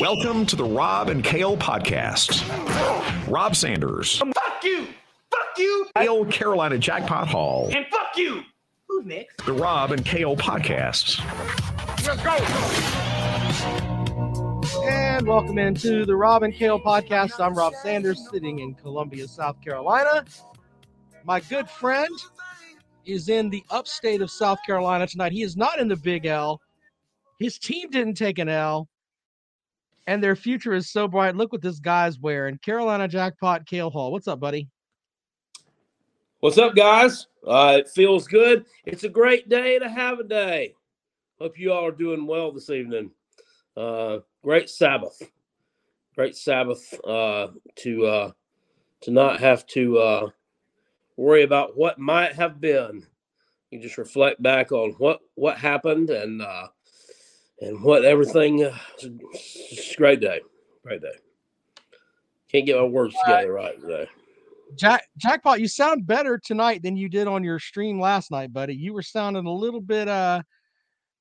Welcome to the Rob and Kale podcast. Rob Sanders, um, Fuck you! Fuck you! Kale Carolina Jackpot Hall, And fuck you! Who's next? the Rob and Kale podcasts. Let's go! And welcome into the Rob and Kale podcast. I'm Rob Sanders, sitting in Columbia, South Carolina. My good friend is in the upstate of South Carolina tonight. He is not in the Big L. His team didn't take an L, and their future is so bright. Look what this guy's wearing. Carolina Jackpot Kale Hall. What's up, buddy? What's up, guys? Uh, it feels good. It's a great day to have a day. Hope you all are doing well this evening. Uh, great Sabbath. Great Sabbath uh, to uh, to not have to uh, worry about what might have been. You just reflect back on what what happened and uh, and what everything. Uh, it's a great day. Great day. Can't get my words together right today. Jack Jackpot, you sound better tonight than you did on your stream last night, buddy. You were sounding a little bit uh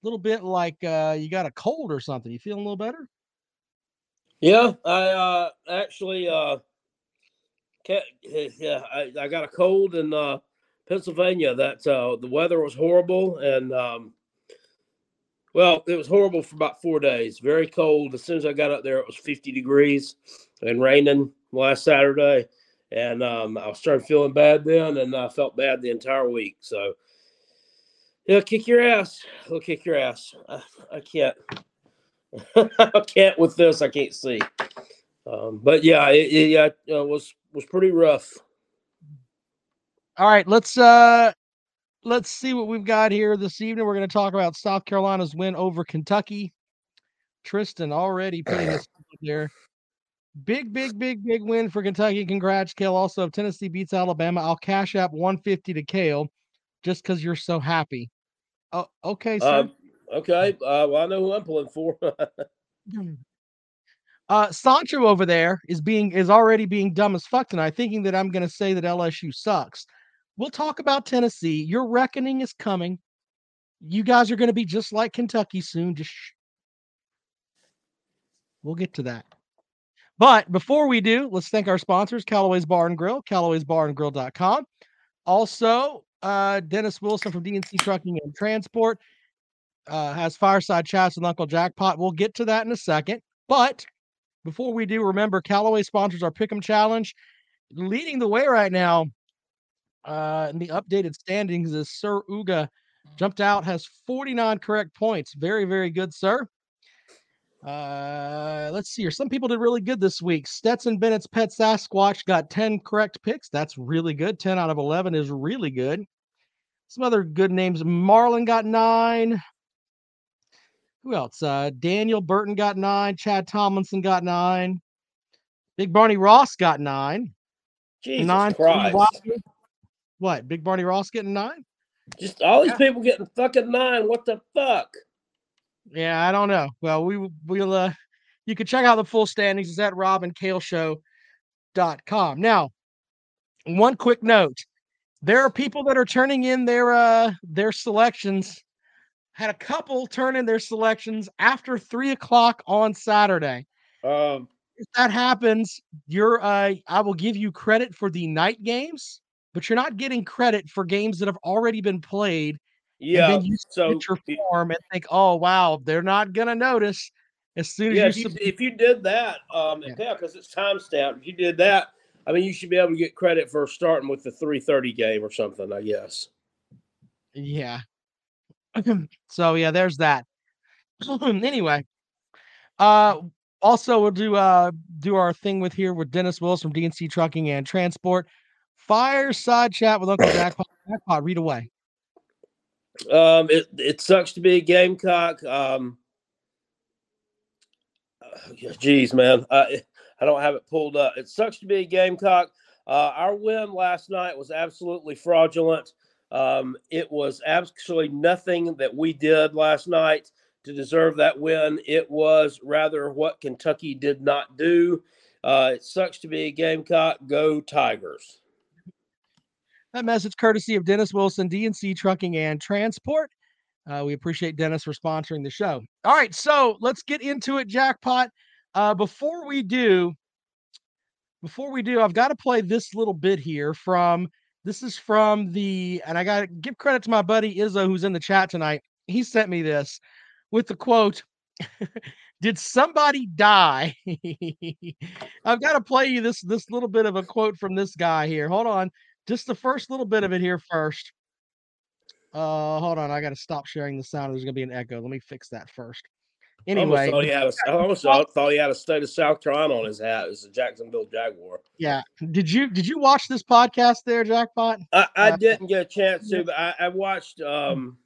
little bit like uh you got a cold or something. You feeling a little better? Yeah, I uh actually uh yeah, I, I got a cold in uh Pennsylvania that uh the weather was horrible and um well, it was horrible for about 4 days. Very cold. As soon as I got up there it was 50 degrees and raining last Saturday and um I started feeling bad then and I felt bad the entire week. So yeah, kick your ass. He'll kick your ass. I, I can't. I can't with this. I can't see. Um, but yeah, it, it yeah, uh, was was pretty rough. All right, let's uh let's see what we've got here this evening. We're going to talk about South Carolina's win over Kentucky. Tristan already putting this there. Big, big, big, big win for Kentucky. Congrats, Kale. Also, if Tennessee beats Alabama, I'll cash app 150 to Kale just because you're so happy. Oh, okay, sir. Um, okay, uh, well I know who I'm pulling for. uh Sancho over there is being is already being dumb as fuck tonight, thinking that I'm gonna say that LSU sucks. We'll talk about Tennessee. Your reckoning is coming. You guys are gonna be just like Kentucky soon. Just we'll get to that. But before we do, let's thank our sponsors, Callaway's Bar and Grill, Callaway'sBarandGrill.com. Also, uh, Dennis Wilson from DNC Trucking and Transport uh, has fireside chats with Uncle Jackpot. We'll get to that in a second. But before we do, remember Callaway sponsors our Pick'em Challenge. Leading the way right now uh, in the updated standings is Sir Uga. Jumped out, has 49 correct points. Very, very good, sir. Uh, let's see here. Some people did really good this week. Stetson Bennett's Pet Sasquatch got 10 correct picks. That's really good. 10 out of 11 is really good. Some other good names. Marlon got nine. Who else? Uh, Daniel Burton got nine. Chad Tomlinson got nine. Big Barney Ross got nine. Jesus nine. Christ! What? Big Barney Ross getting nine? Just all these Yeah. people getting fucking nine. What the fuck? Yeah, I don't know. Well, we will- we'll uh you can check out the full standings it's at robandkaleshow.com. Now, one quick note. There are people that are turning in their uh their selections. Had a couple turn in their selections after three o'clock on Saturday. Um, If that happens, you're uh I will give you credit for the night games, but you're not getting credit for games that have already been played yeah. and then you so your form and think, oh wow, they're not gonna notice as soon as yeah, you, if you, sub- if you did that, um, Yeah. because it's timestamped. If you did that, I mean, you should be able to get credit for starting with the three thirty game or something. I guess. yeah. so yeah, there's that. anyway, uh, also we'll do uh do our thing with here with Dennis Wills from DNC Trucking and Transport. Fireside chat with Uncle Jackpot. Jackpot, read away. Um, it it sucks to be a Gamecock. Um, uh, geez, man, I I don't have it pulled up. It sucks to be a Gamecock. Uh, our win last night was absolutely fraudulent. Um, it was absolutely nothing that we did last night to deserve that win. It was rather what Kentucky did not do. Uh, it sucks to be a Gamecock. Go Tigers. That message courtesy of Dennis Wilson, DNC Trucking and Transport. Uh, we appreciate Dennis for sponsoring the show. All right, so let's get into it, Jackpot. Uh, before we do, before we do, I've got to play this little bit here from. This is from the, and I got to give credit to my buddy Izzo who's in the chat tonight. He sent me this with the quote. Did somebody die? I've got to play you this this little bit of a quote from this guy here. Hold on, just the first little bit of it here first. Uh, hold on, I got to stop sharing the sound. There's gonna be an echo. Let me fix that first. I almost Anyway, thought he had a, I almost thought he had a state of South Carolina on his hat. It's a Jacksonville Jaguar. yeah. Did you did you watch this podcast there, Jackpot? I, I Uh, didn't get a chance to, but I, I watched um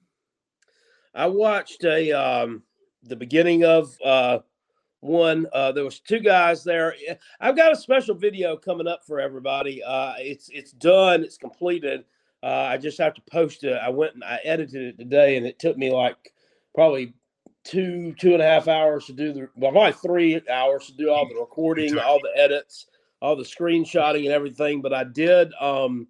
I watched a um the beginning of uh one uh there was two guys there. I've got a special video coming up for everybody. Uh it's it's done it's completed. Uh i just have to post it. I went and i edited it today and it took me like probably two two and a half hours to do the well probably three hours to do all the recording all the edits all the screenshotting and everything but i did um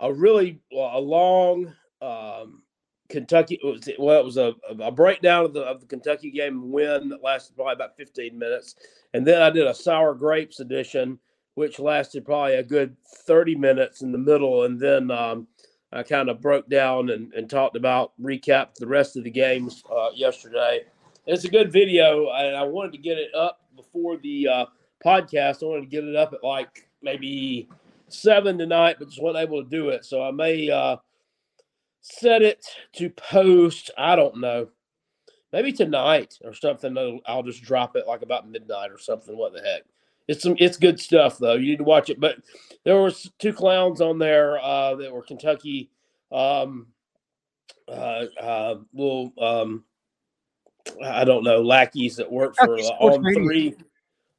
a really a long um Kentucky it well, it was a, a breakdown of the of the Kentucky game win that lasted probably about 15 minutes. And then I did a sour grapes edition, which lasted probably a good 30 minutes in the middle. And then um, I kind of broke down and, and talked about recap the rest of the games uh, yesterday. It's a good video, and I wanted to get it up before the uh, podcast. I wanted to get it up at like maybe seven tonight, but just wasn't able to do it. So I may uh, set it to post. I don't know, maybe tonight or something. I'll- I'll just drop it like about midnight or something. What the heck? It's some it's good stuff though. You need to watch it. But there was two clowns on there uh, that were Kentucky um, uh, uh, little um, I don't know lackeys that work for uh, on three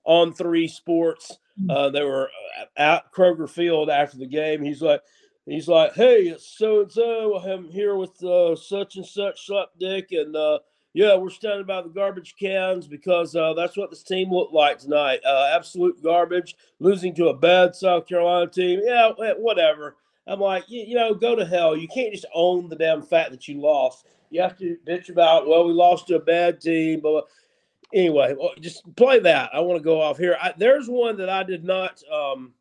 on three sports. Uh, they were uh, at Kroger Field after the game. He's like, he's like, hey, it's so and so. I'm here with uh, such and such slap dick, and uh, yeah, we're standing by the garbage cans because uh, that's what this team looked like tonight. Uh, absolute garbage, losing to a bad South Carolina team. Yeah, whatever. I'm like, you, you know, go to hell. You can't just own the damn fact that you lost. You have to bitch about, well, we lost to a bad team, but anyway, just play that. I want to go off here. I, there's one that I did not, um,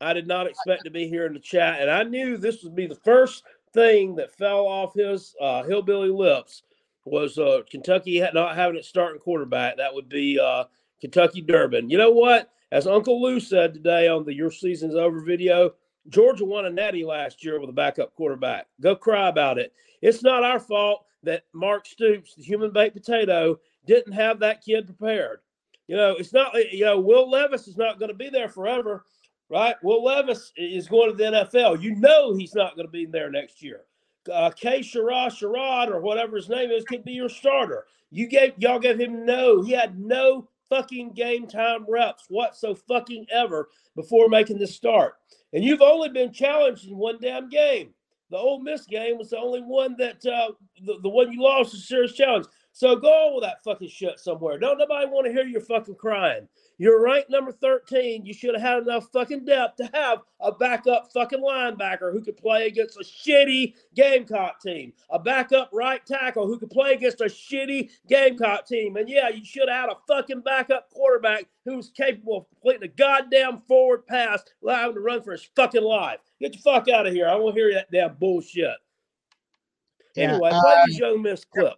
I did not expect to be here in the chat, and I knew this would be the first thing that fell off his uh, hillbilly lips was uh, Kentucky not having it starting quarterback. That would be uh, Kentucky Durbin. You know what? As Uncle Lou said today on the Your Season's Over video, Georgia won a natty last year with a backup quarterback. Go cry about it. It's not our fault that Mark Stoops, the human baked potato, didn't have that kid prepared. You know, it's not, you know, Will Levis is not going to be there forever, right? Will Levis is going to the NFL. You know, he's not going to be there next year. Uh, K. Sherrod, Sherrod, or whatever his name is, could be your starter. You gave, y'all gave him no, he had no fucking game time reps whatso fucking ever before making the start. And you've only been challenged in one damn game. The Ole Miss game was the only one that uh, the, the one you lost a serious challenge. So go on with that fucking shit somewhere. Don't nobody want to hear your fucking crying. You're ranked number 13. You should have had enough fucking depth to have a backup fucking linebacker who could play against a shitty Gamecock team, a backup right tackle who could play against a shitty Gamecock team. And yeah, you should have had a fucking backup quarterback who was capable of completing a goddamn forward pass, allow him to run for his fucking life. Get the fuck out of here. I won't hear that damn bullshit. Yeah, Anyway, uh, play this young miss clip.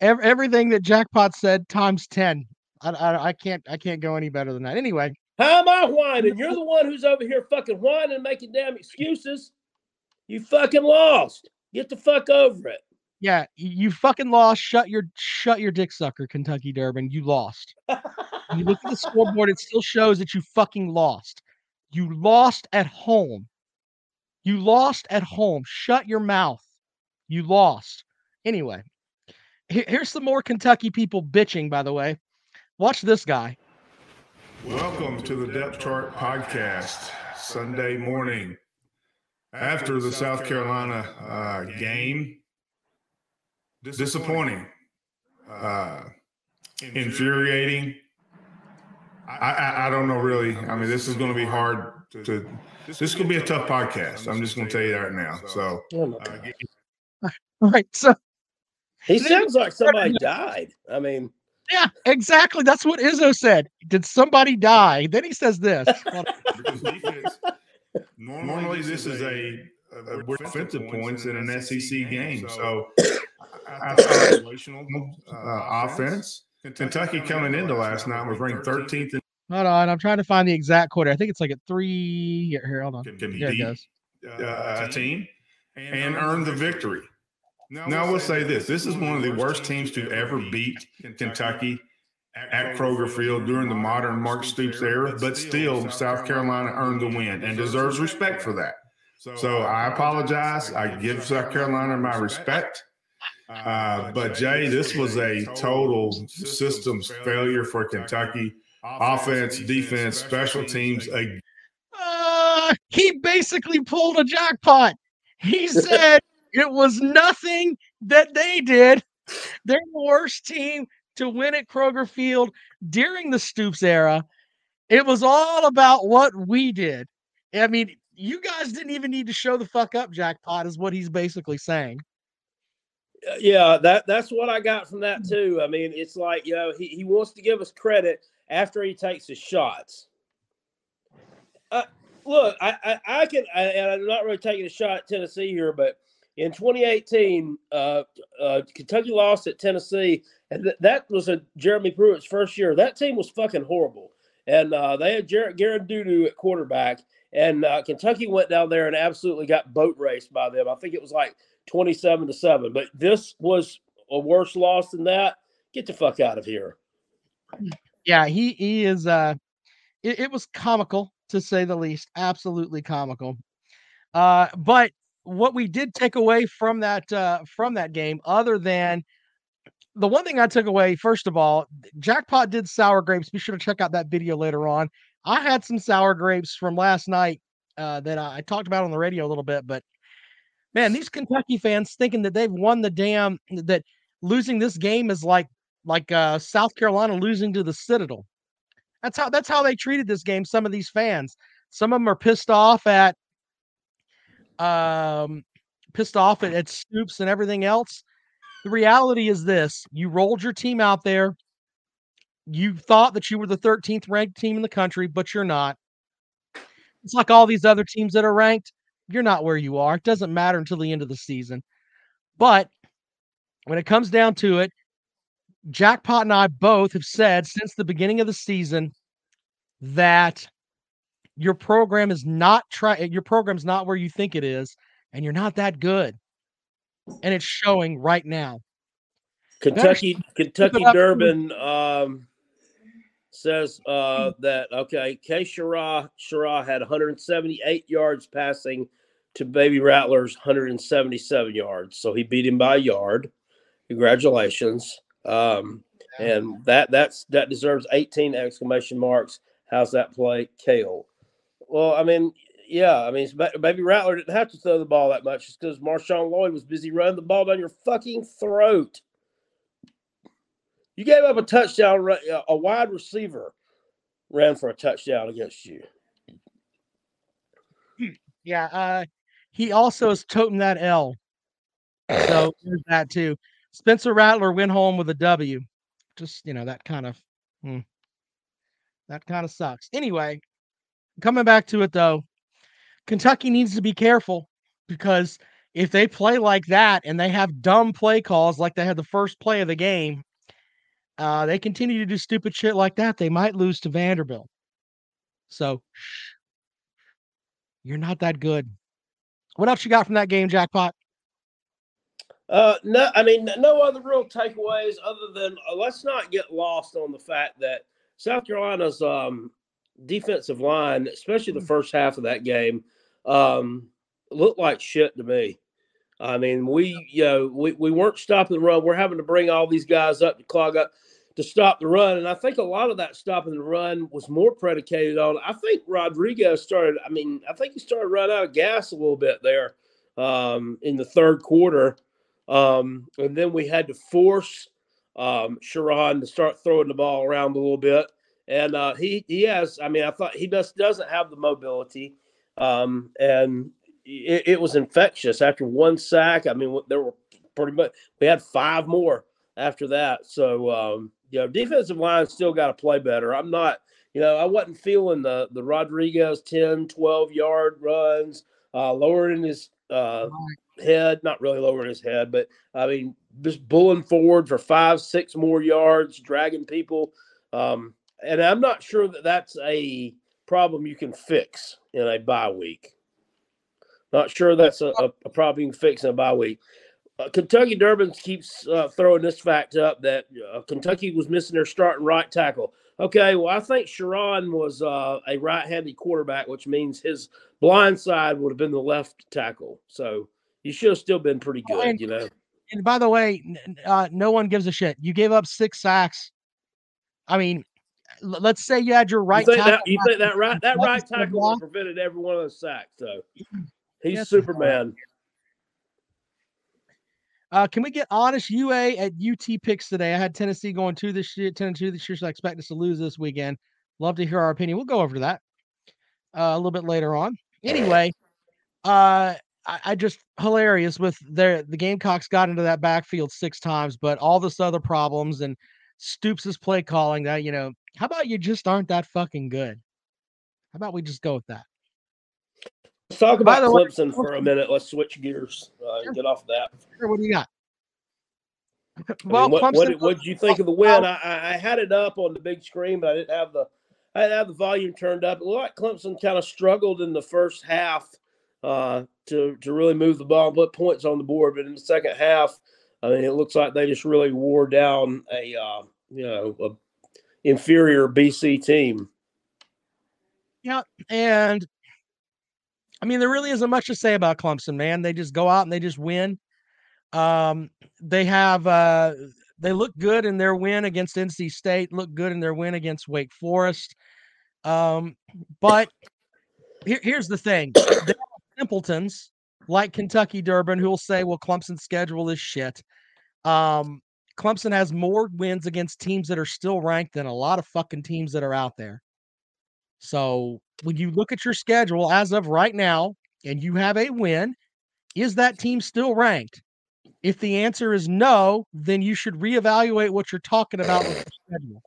Ev- everything that Jackpot said times ten. I, I I can't I can't go any better than that. Anyway, How am I whining? You're the one who's over here fucking whining and making damn excuses. You fucking lost. Get the fuck over it. yeah, you fucking lost. Shut your shut your dick sucker, Kentucky Durbin. You lost. You look at the scoreboard, it still shows that you fucking lost. You lost at home. You lost at home. Shut your mouth. You lost. Anyway, here's some more Kentucky people bitching, by the way. Watch this guy. Welcome to the Depth Chart Podcast, Sunday morning after the South Carolina uh, game. Disappointing, uh, infuriating. I, I, I don't know really. I mean, this is going to be hard to. This is going to be a tough podcast. I'm just going to tell you that right now. So, uh, All right, so He sounds like somebody died. I mean, Yeah, exactly. That's what Izzo said. Did somebody die? Then he says this. because. Normally, this is a, a we're defensive points in an SEC game. So, after situational uh, offense, Kentucky coming into last night was ranked 13th in Hold on, I'm trying to find the exact quarter. I think it's like at three. Here, here hold on. can There it beat goes. uh, a team and earned the victory. Now, I will say this: this is one of the worst teams to ever beat Kentucky at Kroger Field during the modern Mark Stoops era, but still, South Carolina earned the win and deserves respect for that. So I apologize. I give South Carolina my respect. Uh, but Jay, this was a total systems failure for Kentucky. Offense, defense, special teams. Uh, he basically pulled a jackpot. He said it was nothing that they did. They're the worst team to win at Kroger Field during the Stoops era. It was all about what we did. I mean, you guys didn't even need to show the fuck up, jackpot, is what he's basically saying. Yeah, that that's what I got from that too. I mean, it's like you know he, he wants to give us credit after he takes his shots. Uh, look, I, I I can I, and I'm not really taking a shot at Tennessee here, but in 2018, uh, uh, Kentucky lost at Tennessee, and th- that was a Jeremy Pruitt's first year. That team was fucking horrible, and uh, they had Jarrett Dudu at quarterback, and uh, Kentucky went down there and absolutely got boat raced by them. I think it was like 27 to 7. But this was a worse loss than that. Get the fuck out of here. Yeah, he he is uh it, it was comical to say the least. Absolutely comical. Uh but what we did take away from that uh from that game, other than the one thing I took away, first of all, Jackpot did sour grapes. Be sure to check out that video later on. I had some sour grapes from last night uh, that I, talked about on the radio a little bit, but man, these Kentucky fans thinking that they've won the damn that losing this game is like like uh, South Carolina losing to the Citadel. That's how that's how they treated this game. Some of these fans, some of them are pissed off at um pissed off at, at Stoops and everything else. The reality is this: you rolled your team out there. You thought that you were the 13th ranked team in the country, but you're not. It's like all these other teams that are ranked. You're not where you are. It doesn't matter until the end of the season. But when it comes down to it, Jackpot and I both have said since the beginning of the season that your program is not try your program's not where you think it is, and you're not that good. And it's showing right now. Kentucky, Kentucky up. Durbin um, says uh, that okay, K. Shara Shara had 178 yards passing to Baby Rattler's 177 yards, so he beat him by a yard. Congratulations, um, and that that's that deserves 18 exclamation marks. How's that play, Kale? Well, I mean, yeah, I mean, Baby Rattler didn't have to throw the ball that much just because Marshawn Lloyd was busy running the ball down your fucking throat. You gave up a touchdown. uh, A wide receiver ran for a touchdown against you. Yeah, uh, he also is toting that L. So there's that too. Spencer Rattler went home with a W. Just you know that kind of hmm, that kind of sucks. Anyway, coming back to it though, Kentucky needs to be careful because if they play like that and they have dumb play calls like they had the first play of the game, uh, they continue to do stupid shit like that, they might lose to Vanderbilt. So shh, you're not that good. What else you got from that game, Jackpot? Uh, no, I mean, no other real takeaways other than uh, let's not get lost on the fact that South Carolina's um, defensive line, especially the first half of that game, um, looked like shit to me. I mean, we you know we, we weren't stopping the run. We're having to bring all these guys up to clog up to stop the run, and I think a lot of that stopping the run was more predicated on. I think Rodriguez started. I mean, I think he started running out of gas a little bit there um, in the third quarter. Um, and then we had to force um, Sheron to start throwing the ball around a little bit. And uh, he he has, I mean, I thought he just doesn't have the mobility. Um, and it, it was infectious after one sack. I mean, there were pretty much, we had five more after that. So um, you know, defensive line still got to play better. I'm not, you know, I wasn't feeling the the Rodriguez 10, 12 yard runs, uh, lowering his uh, head, not really lowering his head, but I mean, just bulling forward for five, six more yards, dragging people. Um, and I'm not sure that that's a problem you can fix in a bye week. Not sure that's a, a, a problem you can fix in a bye week. Uh, Kentucky Durbin keeps uh, throwing this fact up that uh, Kentucky was missing their starting right tackle. Okay, well, I think Sheron was uh, a right-handed quarterback, which means his blind side would have been the left tackle. So you should have still been pretty good, and, you know. And by the way, uh, no one gives a shit. You gave up six sacks. I mean, let's say you had your right you think tackle. that, you think that right that right tackle would prevented every one of those sacks? So he's Yes, Superman. Uh, can we get honest UA at UT picks today? I had Tennessee going two this year, ten and two this year, so I expect us to lose this weekend. Love to hear our opinion. We'll go over to that uh, a little bit later on. Anyway, uh, I, I just hilarious with their the Gamecocks got into that backfield six times, but all this other problems and Stoops' play calling that you know. How about you just aren't that fucking good? How about we just go with that? Let's talk about the way- Clemson for a minute. Let's switch gears uh, get off of that. Sure, what do you got? I Well, mean, what, Clemson. what, did- what did you think of the win? I, I I had it up on the big screen, but I didn't have the I didn't have the volume turned up. It looked like Clemson kind of struggled in the first half uh, to to really move the ball, and put points on the board. But in the second half, I mean, it looks like they just really wore down a uh, you know a inferior BC team. Yeah, and I mean, there really isn't much to say about Clemson, man. They just go out and they just win. Um, they have uh, they look good in their win against NC State. Look good in their win against Wake Forest. Um, but here, here's the thing: there are simpletons like Kentucky Durban who will say, "Well, Clemson's schedule is shit." Um, Clemson has more wins against teams that are still ranked than a lot of fucking teams that are out there. So when you look at your schedule as of right now and you have a win, is that team still ranked? If the answer is no, then you should reevaluate what you're talking about with your schedule.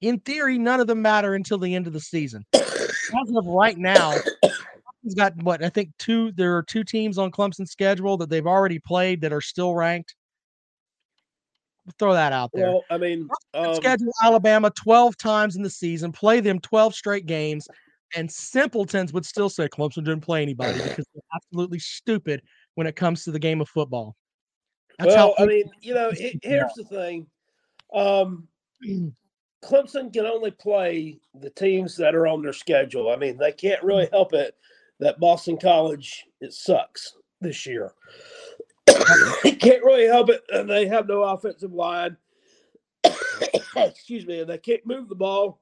In theory, none of them matter until the end of the season. As of right now, Clemson's got what I think two. There are two teams on Clemson's schedule that they've already played that are still ranked. Throw that out there Well, I mean, um, schedule Alabama 12 times in the season, play them 12 straight games, and simpletons would still say Clemson didn't play anybody because they're absolutely stupid when it comes to the game of football. That's well, I mean, you know, he- here's the thing. Um, Clemson can only play the teams that are on their schedule. I mean, they can't really help it that Boston College it sucks this year. they can't really help it, and they have no offensive line. Excuse me, and they can't move the ball.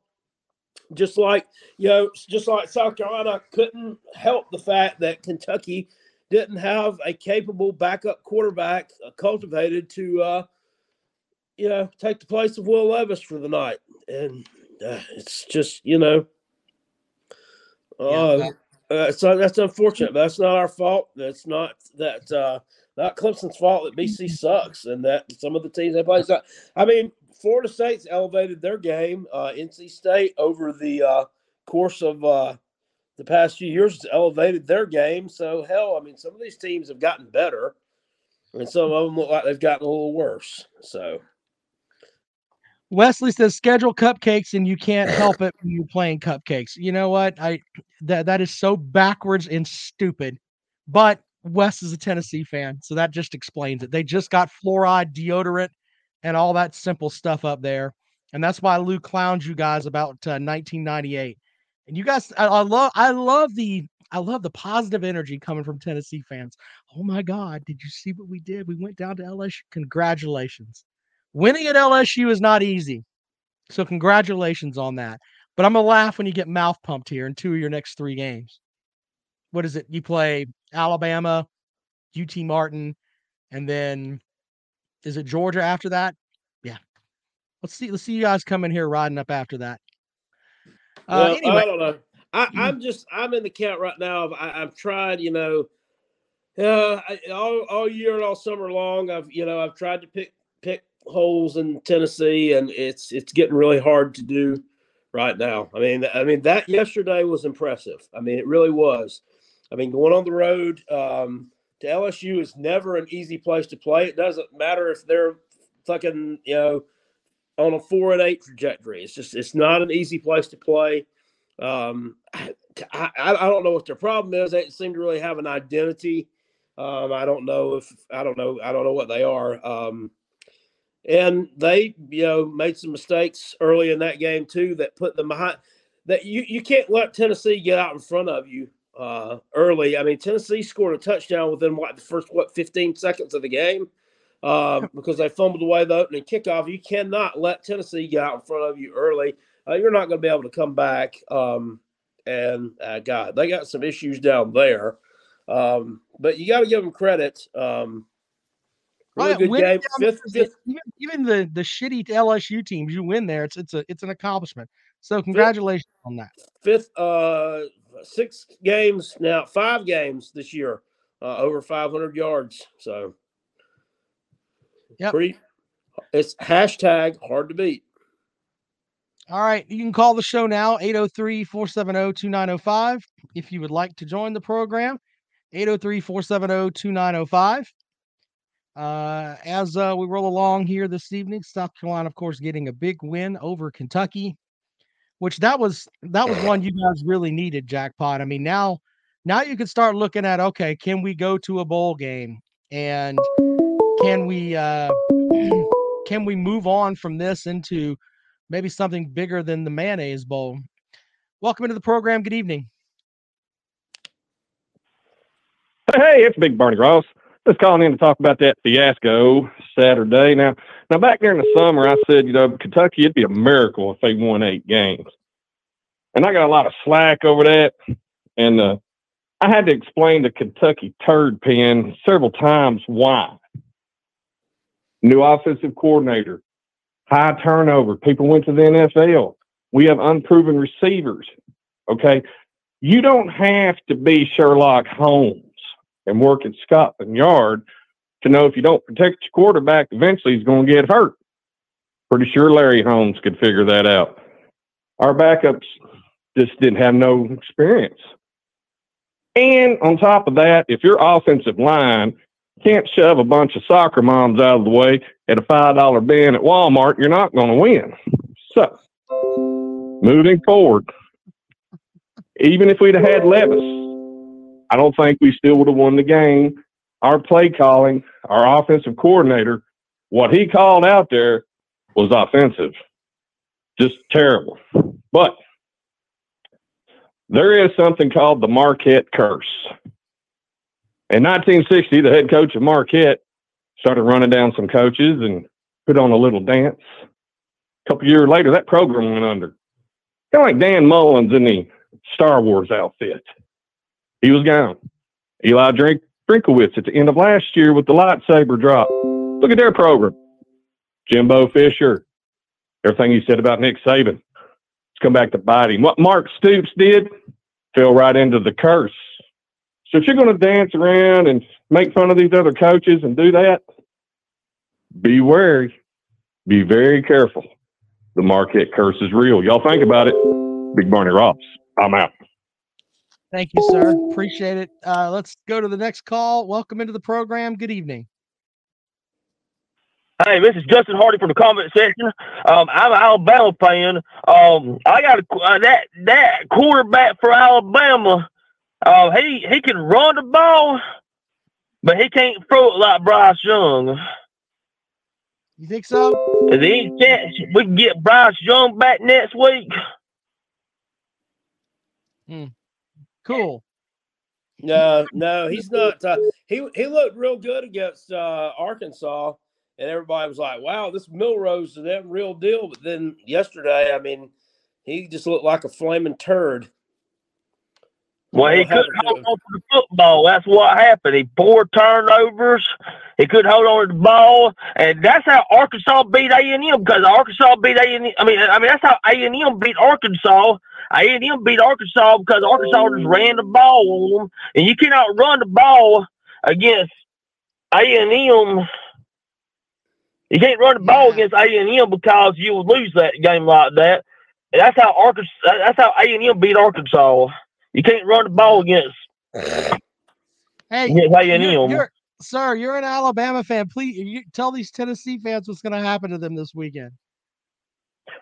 Just like you know, just like South Carolina couldn't help the fact that Kentucky didn't have a capable backup quarterback uh, cultivated to, uh, you know, take the place of Will Levis for the night, and uh, it's just you know, uh, uh, so that's unfortunate. But that's not our fault. That's not that uh, not Clemson's fault that BC sucks and that some of the teams they play. I mean, Florida State's elevated their game. Uh, NC State over the uh, course of uh, the past few years has elevated their game. So hell, I mean, some of these teams have gotten better, and some of them look like they've gotten a little worse. So Wesley says schedule cupcakes and you can't help it when you're playing cupcakes. You know what? I that that is so backwards and stupid. But Wes is a Tennessee fan, so that just explains it. They just got fluoride deodorant and all that simple stuff up there, and that's why Lou clowns you guys about uh, 1998. And you guys, I, I love, I love the, I love the positive energy coming from Tennessee fans. Oh my God, did you see what we did? We went down to LSU. Congratulations. Winning at LSU is not easy. So congratulations on that. But I'm gonna laugh when you get mouth pumped here in two of your next three games. What is it? You play Alabama, UT Martin, and then is it Georgia after that? Yeah. Let's see. Let's see you guys come in here riding up after that. Uh, well, anyway, I don't know. I, I'm just I'm in the count right now. Of, I, I've tried, you know, uh, I, all all year and all summer long. I've you know I've tried to pick pick holes in Tennessee, and it's it's getting really hard to do right now. I mean, I mean that yesterday was impressive. I mean, it really was. I mean, going on the road um, to LSU is never an easy place to play. It doesn't matter if they're fucking you know on a four and eight trajectory. It's just it's not an easy place to play. Um, I, I, I don't know what their problem is. They seem to really have an identity. Um, I don't know if I don't know I don't know what they are. Um, and they you know made some mistakes early in that game too that put them behind. That you you can't let Tennessee get out in front of you uh, early. I mean Tennessee scored a touchdown within what the first what 15 seconds of the game um, because they fumbled away the opening kickoff. You cannot let Tennessee get out in front of you early. Uh, you're not going to be able to come back. Um, and uh, God, they got some issues down there. Um, but you got to give them credit. Um, really good game. Fifth, fifth. Even, even, the the shitty LSU teams, you win there. It's it's a it's an accomplishment. So congratulations fifth, on that. Fifth, uh, six games now, five games this year, uh, over 500 yards. So yeah, pretty. It's hashtag hard to beat. All right. You can call the show now, 803 470 2905. If you would like to join the program, 803 470 2905. Uh, as uh, we roll along here this evening, South Carolina, of course, getting a big win over Kentucky, which that was that was one you guys really needed, jackpot. I mean, now now you can start looking at okay, can we go to a bowl game and can we uh, can we move on from this into maybe something bigger than the mayonnaise bowl? Welcome into the program. Good evening. Hey, it's Big Barney Ross. Just calling in to talk about that fiasco Saturday. Now, now back there in the summer, I said, you know, Kentucky, it'd be a miracle if they won eight games, and I got a lot of slack over that. And uh, I had to explain to Kentucky turd pen several times why new offensive coordinator, high turnover. People went to the NFL. We have unproven receivers. Okay. You don't have to be Sherlock Holmes and work at Scotland Yard to know if you don't protect your quarterback, eventually he's going to get hurt. Pretty sure Larry Holmes could figure that out. Our backups just didn't have no experience. And on top of that, if your offensive line can't shove a bunch of soccer moms out of the way at a $5 bin at Walmart, you're not going to win. So, moving forward, even if we'd have had Levis, I don't think we still would have won the game. Our play calling, our offensive coordinator, what he called out there was offensive. Just terrible. But there is something called the Marquette curse. In 1960, the head coach of Marquette started running down some coaches and put on a little dance. A couple years later, that program went under. Kind of like Dan Mullins in the Star Wars outfit. He was gone. Eli Drink Drinkwitz at the end of last year with the lightsaber drop. Look at their program. Jimbo Fisher. Everything he said about Nick Saban. Let's come back to bite him. What Mark Stoops did fell right into the curse so if you're going to dance around and make fun of these other coaches and do that, be wary. Be very careful. The Marquette curse is real. Y'all think about it. Big Barney Ross. I'm out. Thank you, sir. Appreciate it. Uh, let's go to the next call. Welcome into the program. Good evening. Hey, this is Justin Hardy from the comment section. Um, I'm an Alabama fan. Um, I got a, uh, that that quarterback for Alabama Oh, he he can run the ball, but he can't throw it like Bryce Young. You think so? Is there any chance we can get Bryce Young back next week? Hmm. Cool. No, no, he's not. Uh, he he looked real good against uh, Arkansas, and everybody was like, "Wow, this Milroe's is that real deal." But then yesterday, I mean, he just looked like a flaming turd. Well, he couldn't hold on to the football. That's what happened. He poor turnovers. He couldn't hold on to the ball, and that's how Arkansas beat A and M because Arkansas beat A and I mean, I mean that's how A and M beat Arkansas. A and M beat Arkansas because Arkansas just ran the ball on them, and you cannot run the ball against A and M You can't run the ball against A and M because you will lose that game like that. And that's how Arkansas. That's how A and M beat Arkansas. You can't run the ball against Hey, against you're, you're- sir, you're an Alabama fan. Please you, tell these Tennessee fans what's going to happen to them this weekend.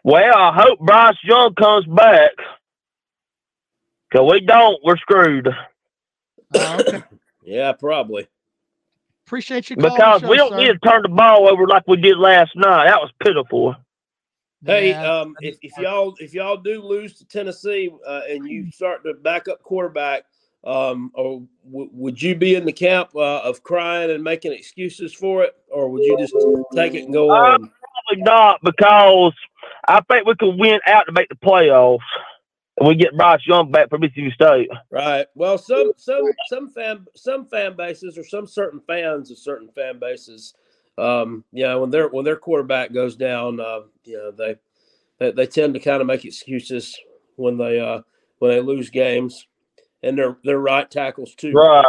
Well, I hope Bryce Young comes back. Cause we don't, we're screwed. Uh, okay. Yeah, probably. Appreciate you calling. Because the we don't sir. need to turn the ball over like we did last night. That was pitiful. Hey, Yeah, um, if, if y'all if y'all do lose to Tennessee uh, and you start to back up quarterback, um, or w- would you be in the camp uh, of crying and making excuses for it, or would you just take it and go Uh, on? Probably not because I think we could win out to make the playoffs. And we get Bryce Young back from Mississippi State. Right. Well, some some some fan some fan bases or some certain fans of certain fan bases, um, you know, when their when their quarterback goes down, uh, you know, they, they they tend to kind of make excuses when they uh when they lose games, and they're they're right tackles too. Right.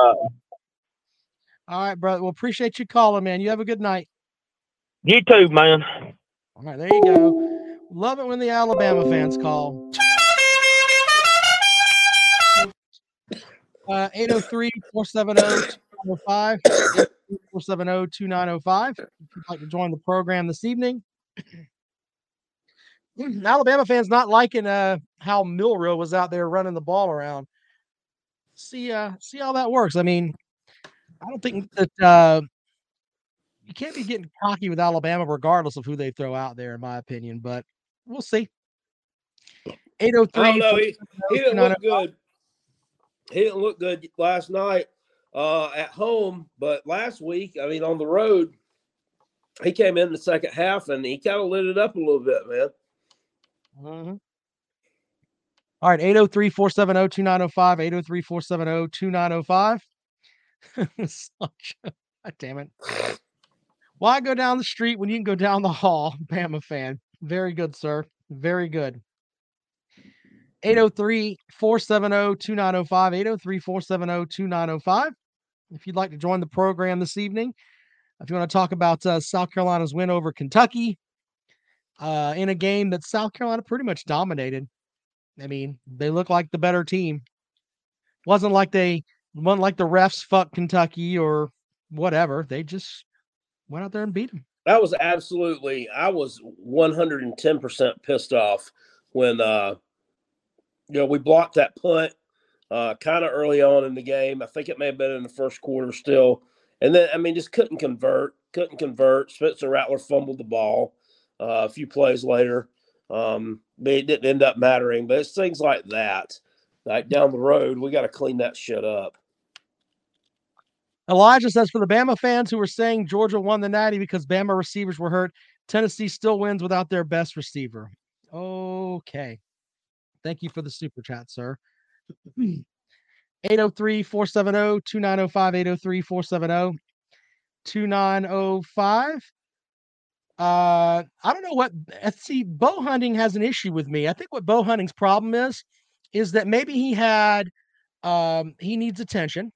All right, brother. Well, appreciate you calling, man. You have a good night. You too, man. All right, there you go. Love it when the Alabama fans call. Uh, 803 470 2905. 470 2905. If you'd like to join the program this evening. Alabama fans not liking uh, how Milroe was out there running the ball around. See, uh, see how that works. I mean, I don't think that uh, you can't be getting cocky with Alabama, regardless of who they throw out there, in my opinion. But we'll see. I don't 803. He, he didn't look good. He didn't look good last night uh, at home, but last week, I mean, on the road, he came in the second half and he kind of lit it up a little bit, man. Mhm. All right, 803 470 2905. 803 470 2905. God damn it. Why go down the street when you can go down the hall? Bama fan. Very good, sir. Very good. 803 470 2905. 803 470 2905. If you'd like to join the program this evening, if you want to talk about uh, South Carolina's win over Kentucky uh, in a game that South Carolina pretty much dominated. I mean, they look like the better team. Wasn't like they wasn't like the refs fuck Kentucky or whatever. They just went out there and beat them. That was absolutely, I was 110% pissed off when, uh, you know, we blocked that punt uh, kind of early on in the game. I think it may have been in the first quarter still. And then, I mean, just couldn't convert, couldn't convert. Spencer Rattler fumbled the ball uh, a few plays later. Um, but it didn't end up mattering. But it's things like that. Like down the road, we got to clean that shit up. Elijah says for the Bama fans who were saying Georgia won the Natty because Bama receivers were hurt, Tennessee still wins without their best receiver. Okay. Thank you for the super chat, sir. 803 470 2905. 803 470 2905. Uh, I don't know what. uh, See, bow hunting has an issue with me. I think what bow hunting's problem is, is that maybe he had, um, he needs attention.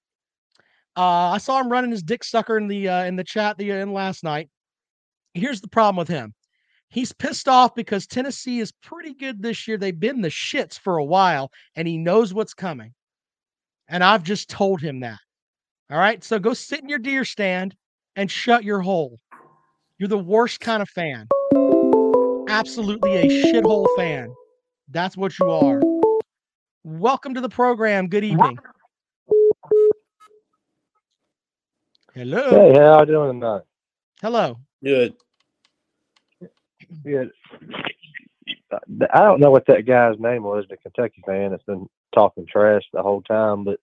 Uh, I saw him running his dick sucker in the uh, in the chat the in last night. Here's the problem with him. He's pissed off because Tennessee is pretty good this year. They've been the shits for a while, and he knows what's coming. And I've just told him that. All right. So go sit in your deer stand and shut your hole. You're the worst kind of fan. Absolutely a shithole fan. That's what you are. Welcome to the program. Good evening. Hello. Hey, how are y'all doing tonight? Hello. Good. Good. I don't know what that guy's name was, the Kentucky fan that's been talking trash the whole time, but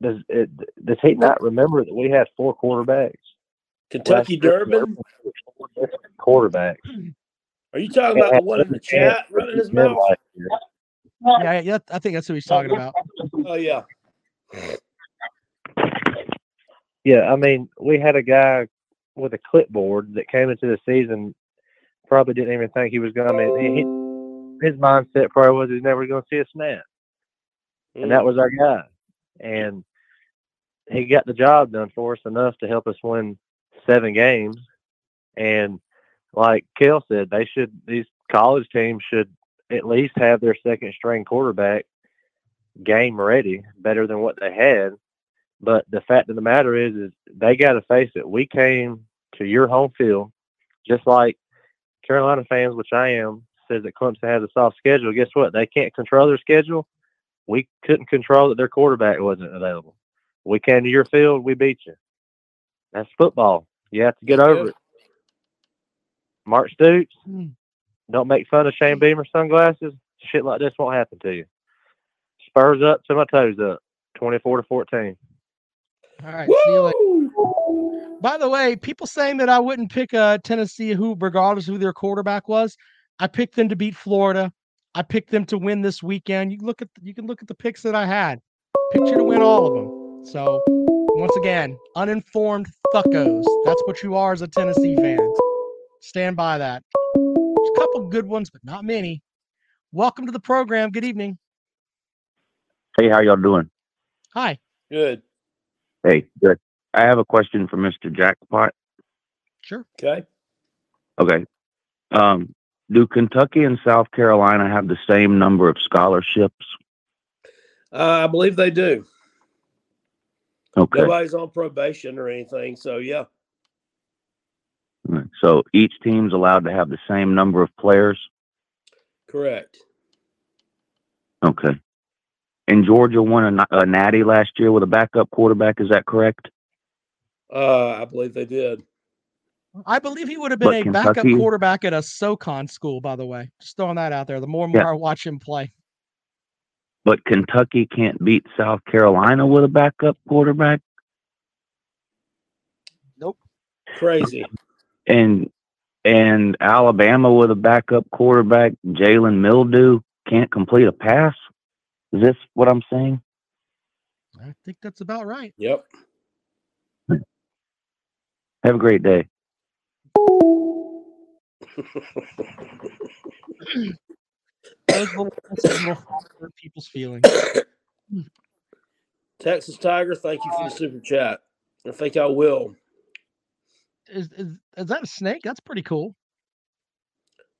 does it does he not remember that we had four quarterbacks? Kentucky Last year, Durbin. quarterbacks. Are you talking about the one in the chat running his mouth? Yeah, yeah, I think that's who he's talking about. Oh yeah. Yeah, I mean, we had a guy with a clipboard that came into the season, probably didn't even think he was going to. his mindset probably was he's never going to see a snap, and that was our mm. guy. And he got the job done for us enough to help us win seven games. And like Kale said, they should these college teams should at least have their second string quarterback game ready, better than what they had. But the fact of the matter is, is they got to face it. We came to your home field, just like Carolina fans, which I am, says that Clemson has a soft schedule. Guess what? They can't control their schedule. We couldn't control that their quarterback wasn't available. We came to your field, we beat you. That's football. You have to get That's over good. it. Mark Stoops, Hmm. don't make fun of Shane Beamer sunglasses. Shit like this won't happen to you. Spurs up to my toes up. 24 to 14. All right. See you. By the way, people saying that I wouldn't pick a Tennessee, who regardless of who their quarterback was, I picked them to beat Florida. I picked them to win this weekend. You can look at you can look at the picks that I had. Picture to win all of them. So once again, uninformed thuckos. That's what you are as a Tennessee fan. Stand by that. There's a couple good ones, but not many. Welcome to the program. Good evening. Hey, how y'all doing? Hi. Good. Hey, good. I have a question for Mr. Jackpot. Sure. Okay. Okay. Um, do Kentucky and South Carolina have the same number of scholarships? Uh, I believe they do. Okay. Nobody's on probation or anything. So yeah. Alright, So each team's allowed to have the same number of players? Correct. Okay. And Georgia won a, a natty last year with a backup quarterback. Is that correct? Uh, I believe they did. I believe he would have been But a backup quarterback at a SoCon school, by the way. Just throwing that out there. The more and Yeah. more I watch him play. But Kentucky can't beat South Carolina with a backup quarterback? Nope. Crazy. and and Alabama with a backup quarterback, Jalen Milroe, can't complete a pass. Is this what I'm saying? I think that's about right. Yep. Have a great day. Those little, those little hurt people's feelings. Texas Tiger, thank you for the super chat. I think I will. Is, is is that a snake? That's pretty cool.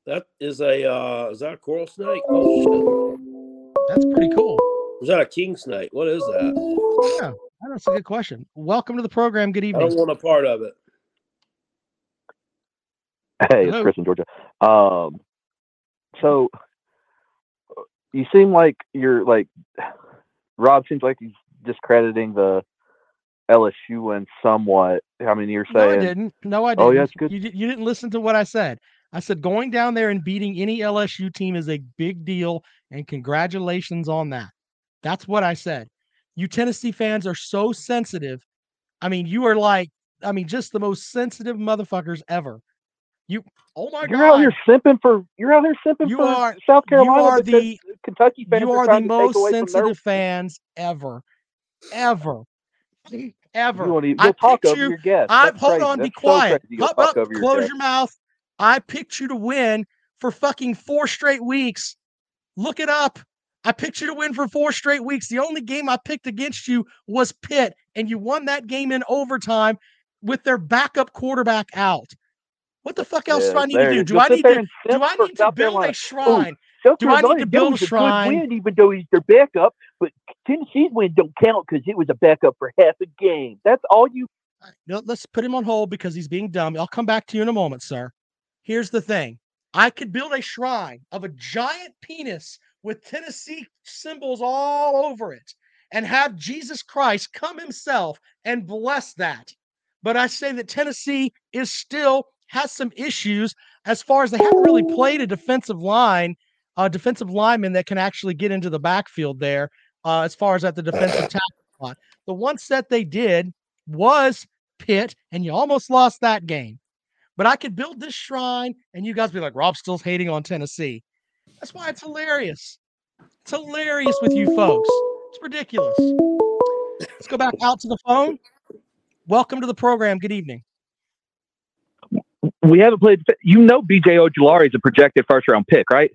That is a uh is that a coral snake? Oh That's pretty cool. shit. Is that a king snake? What is that? Yeah, that's a good question. Welcome to the program. Good evening. I evening. don't want a part of it. Hey, Hello. it's Chris in Georgia. Um, so uh, you seem like you're like Rob seems like he's discrediting the LSU win somewhat. I mean, you're saying No, I didn't. No, I didn't. Oh, yeah, it's good. You, you didn't listen to what I said. I said going down there and beating any LSU team is a big deal, and congratulations on that. That's what I said. You Tennessee fans are so sensitive. I mean, you are like, I mean, just the most sensitive motherfuckers ever. You, oh my god. you're out here simping for you're out here simping You for are- South you Carolina. are the- Kentucky fans you are the to take most their- sensitive fans ever, ever, ever. You won't even, I talk over you- your guests. I hold crazy. on, be so quiet. crazy you'll Hup, talk up, your close guests. your mouth. I picked you to win for fucking four straight weeks. Look it up. I picked you to win for four straight weeks. The only game I picked against you was Pitt, and you won that game in overtime with their backup quarterback out. What the fuck else do I need to do? Do I need to do I need to build a shrine? South Do I need to build a shrine? win, even though he's their backup. But Tennessee's win don't count because it was a backup for half a game. That's all you. No, let's put him on hold because he's being dumb. I'll come back to you in a moment, sir. Here's the thing I could build a shrine of a giant penis with Tennessee symbols all over it and have Jesus Christ come himself and bless that. But I say that Tennessee is still has some issues as far as they haven't really played a defensive line, a defensive lineman that can actually get into the backfield there, uh, as far as at the defensive tackle spot. The one set they did was Pitt, and you almost lost that game. But I could build this shrine, and you guys be like, Rob still's hating on Tennessee. That's why it's hilarious. It's hilarious with you folks. It's ridiculous. Let's go back out to the phone. Welcome to the program. Good evening. We haven't played. You know, BJ Ojulari is a projected first round pick, right?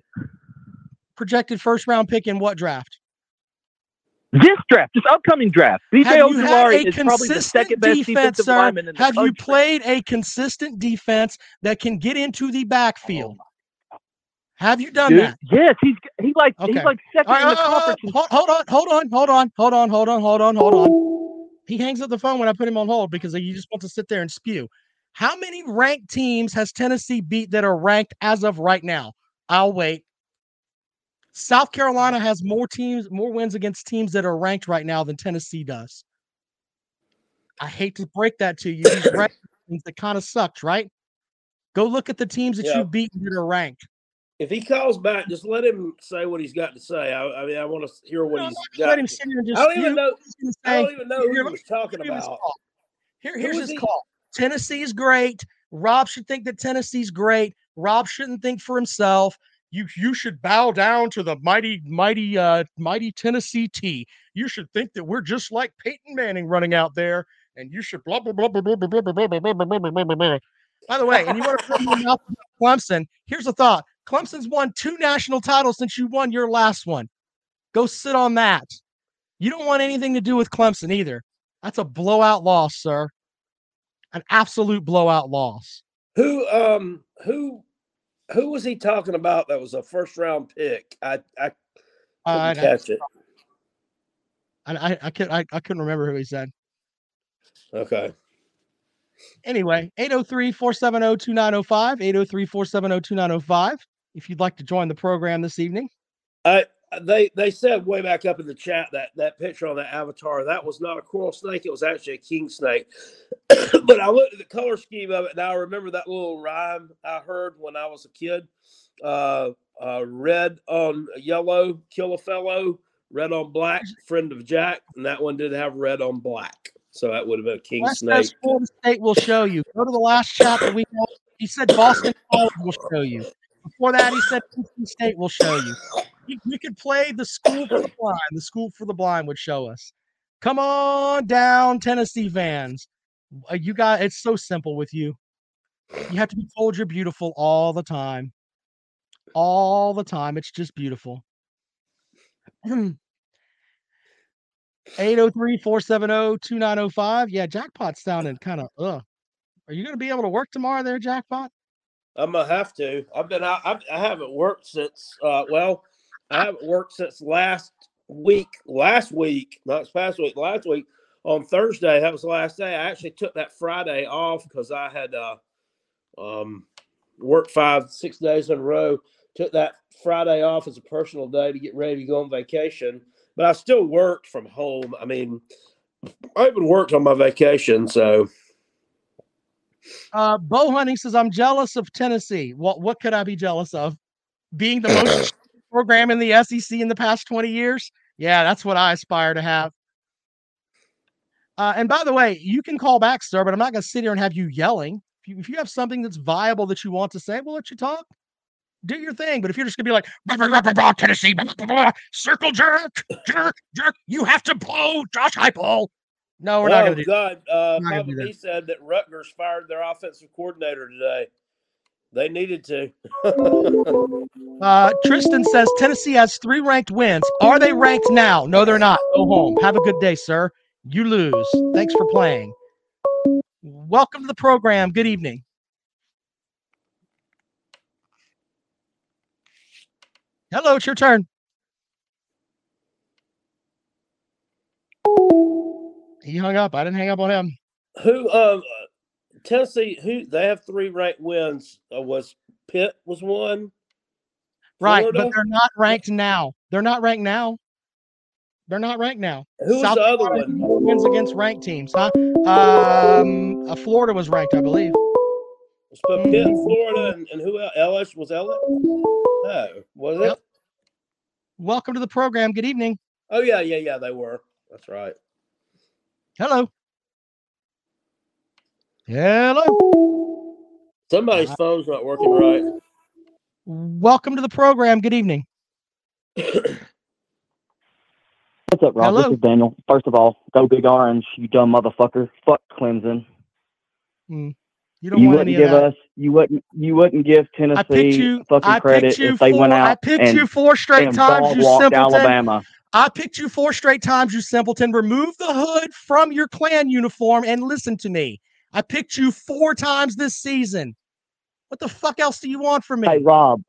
Projected first round pick in what draft? This draft, this upcoming draft, BJ Have Ojulari is probably the second best defense, defensive sir? lineman in the Have you played a consistent defense that can get into the backfield? Have you done Dude, that? yes, he's he like Okay. he's like second All in the uh, uh, conference. hold, hold on, hold on, hold on, hold on, hold on, hold on, hold on. He hangs up the phone when I put him on hold because he just wants to sit there and spew. How many ranked teams has Tennessee beat that are ranked as of right now? I'll wait. South Carolina has more teams, more wins against teams that are ranked right now than Tennessee does. I hate to break that to you. These teams that kind of sucks, right? Go look at the teams that Yeah. you've beaten that are ranked. If he calls back, just let him say what he's got to say. I, I mean, I want to hear what No, he's got. let him sit here and just I don't even know. Gonna I don't even know who he was talking me his about. Here, here's his he? call. Tennessee is great. Rob should think that Tennessee's great. Rob shouldn't think for himself. You you should bow down to the mighty, mighty, uh, mighty Tennessee T. You should think that we're just like Peyton Manning running out there, and you should blah blah blah blah blah blah blah blah blah blah blah blah blah blah blah. By the way, and you want to your mouth about Clemson? Here's a thought: Clemson's won two national titles since you won your last one. Go sit on that. You don't want anything to do with Clemson either. That's a blowout loss, sir. An absolute blowout loss. Who um who who was he talking about? That was a first round pick. I I couldn't I, catch it. I, I, I, could, I, I couldn't remember who he said. Okay. Anyway, 803 470 2905. 803 470 2905. If you'd like to join the program this evening. I they they said way back up in the chat that that picture on that avatar that was not a coral snake. It was actually a king snake. but I looked at the color scheme of it, and I remember that little rhyme I heard when I was a kid. Uh, uh, red on yellow, kill a fellow. Red on black, friend of Jack, and that one did have red on black, so that would have been a king West snake. Florida State will show you. Go to the last chat that we had. He said Boston College will show you. Before that, he said Houston State will show you. You could play the school for the blind. The school for the blind would show us. Come on down, Tennessee fans. Uh, You got it's so simple with you. You have to be told you're beautiful all the time. All the time. It's just beautiful. 803-470-2905. Yeah, Jackpot's sounding kind of ugh. Are you gonna be able to work tomorrow there, Jackpot? I'm gonna have to. I've been. I've, I haven't worked since. Uh, well, I haven't worked since last week. Last week, not this past week. Last week on Thursday. That was the last day. I actually took that Friday off because I had uh, um, worked five, six days in a row. Took that Friday off as a personal day to get ready to go on vacation. But I still worked from home. I mean, I even worked on my vacation. So Uh, Bo Hunting says, I'm jealous of Tennessee. What what could I be jealous of? Being the most program in the SEC in the past 20 years? Yeah, that's what I aspire to have. Uh, and by the way, you can call back, sir, but I'm not going to sit here and have you yelling. If you, if you have something that's viable that you want to say, we'll let you talk. Do your thing. But if you're just going to be like, "Blah, blah, blah, blah, blah, Tennessee, circle jerk, jerk, jerk, you have to blow Josh Heupel. No, we're not oh going to do God, uh, not gonna Papa do that. B said that Rutgers fired their offensive coordinator today. They needed to. Uh, Tristan says Tennessee has three ranked wins. Are they ranked now? No, they're not. Go home. Have a good day, sir. You lose. Thanks for playing. Welcome to the program. Good evening. Hello, it's your turn. He hung up. I didn't hang up on him. who um Tennessee? Who they have three ranked wins? Uh, was Pitt was one? Right, Florida? but they're not ranked now. They're not ranked now. They're not ranked now. Who's was the other Carolina one? Wins against ranked teams, huh? Um, uh, Florida was ranked, I believe. Was Pitt, Pitt, Florida, and, and who else? Ellis was Ellis? No, was it? Yep. Welcome to the program. Good evening. Oh yeah, yeah, yeah. They were. That's right. Hello. Hello. Somebody's phone's not working right. Welcome to the program. Good evening. What's up, Rob? Hello. This is Daniel. First of all, go Big Orange, you dumb motherfucker. Fuck Clemson. Mm, You don't You want wouldn't any of give that. us, you wouldn't, you wouldn't give Tennessee you. fucking I credit picked you if they four. went I picked and, you four straight times. You simpleton. Alabama. I picked you four straight times, you simpleton. Remove the hood from your Klan uniform and listen to me. I picked you four times this season. What the fuck else do you want from me? Hey, Rob.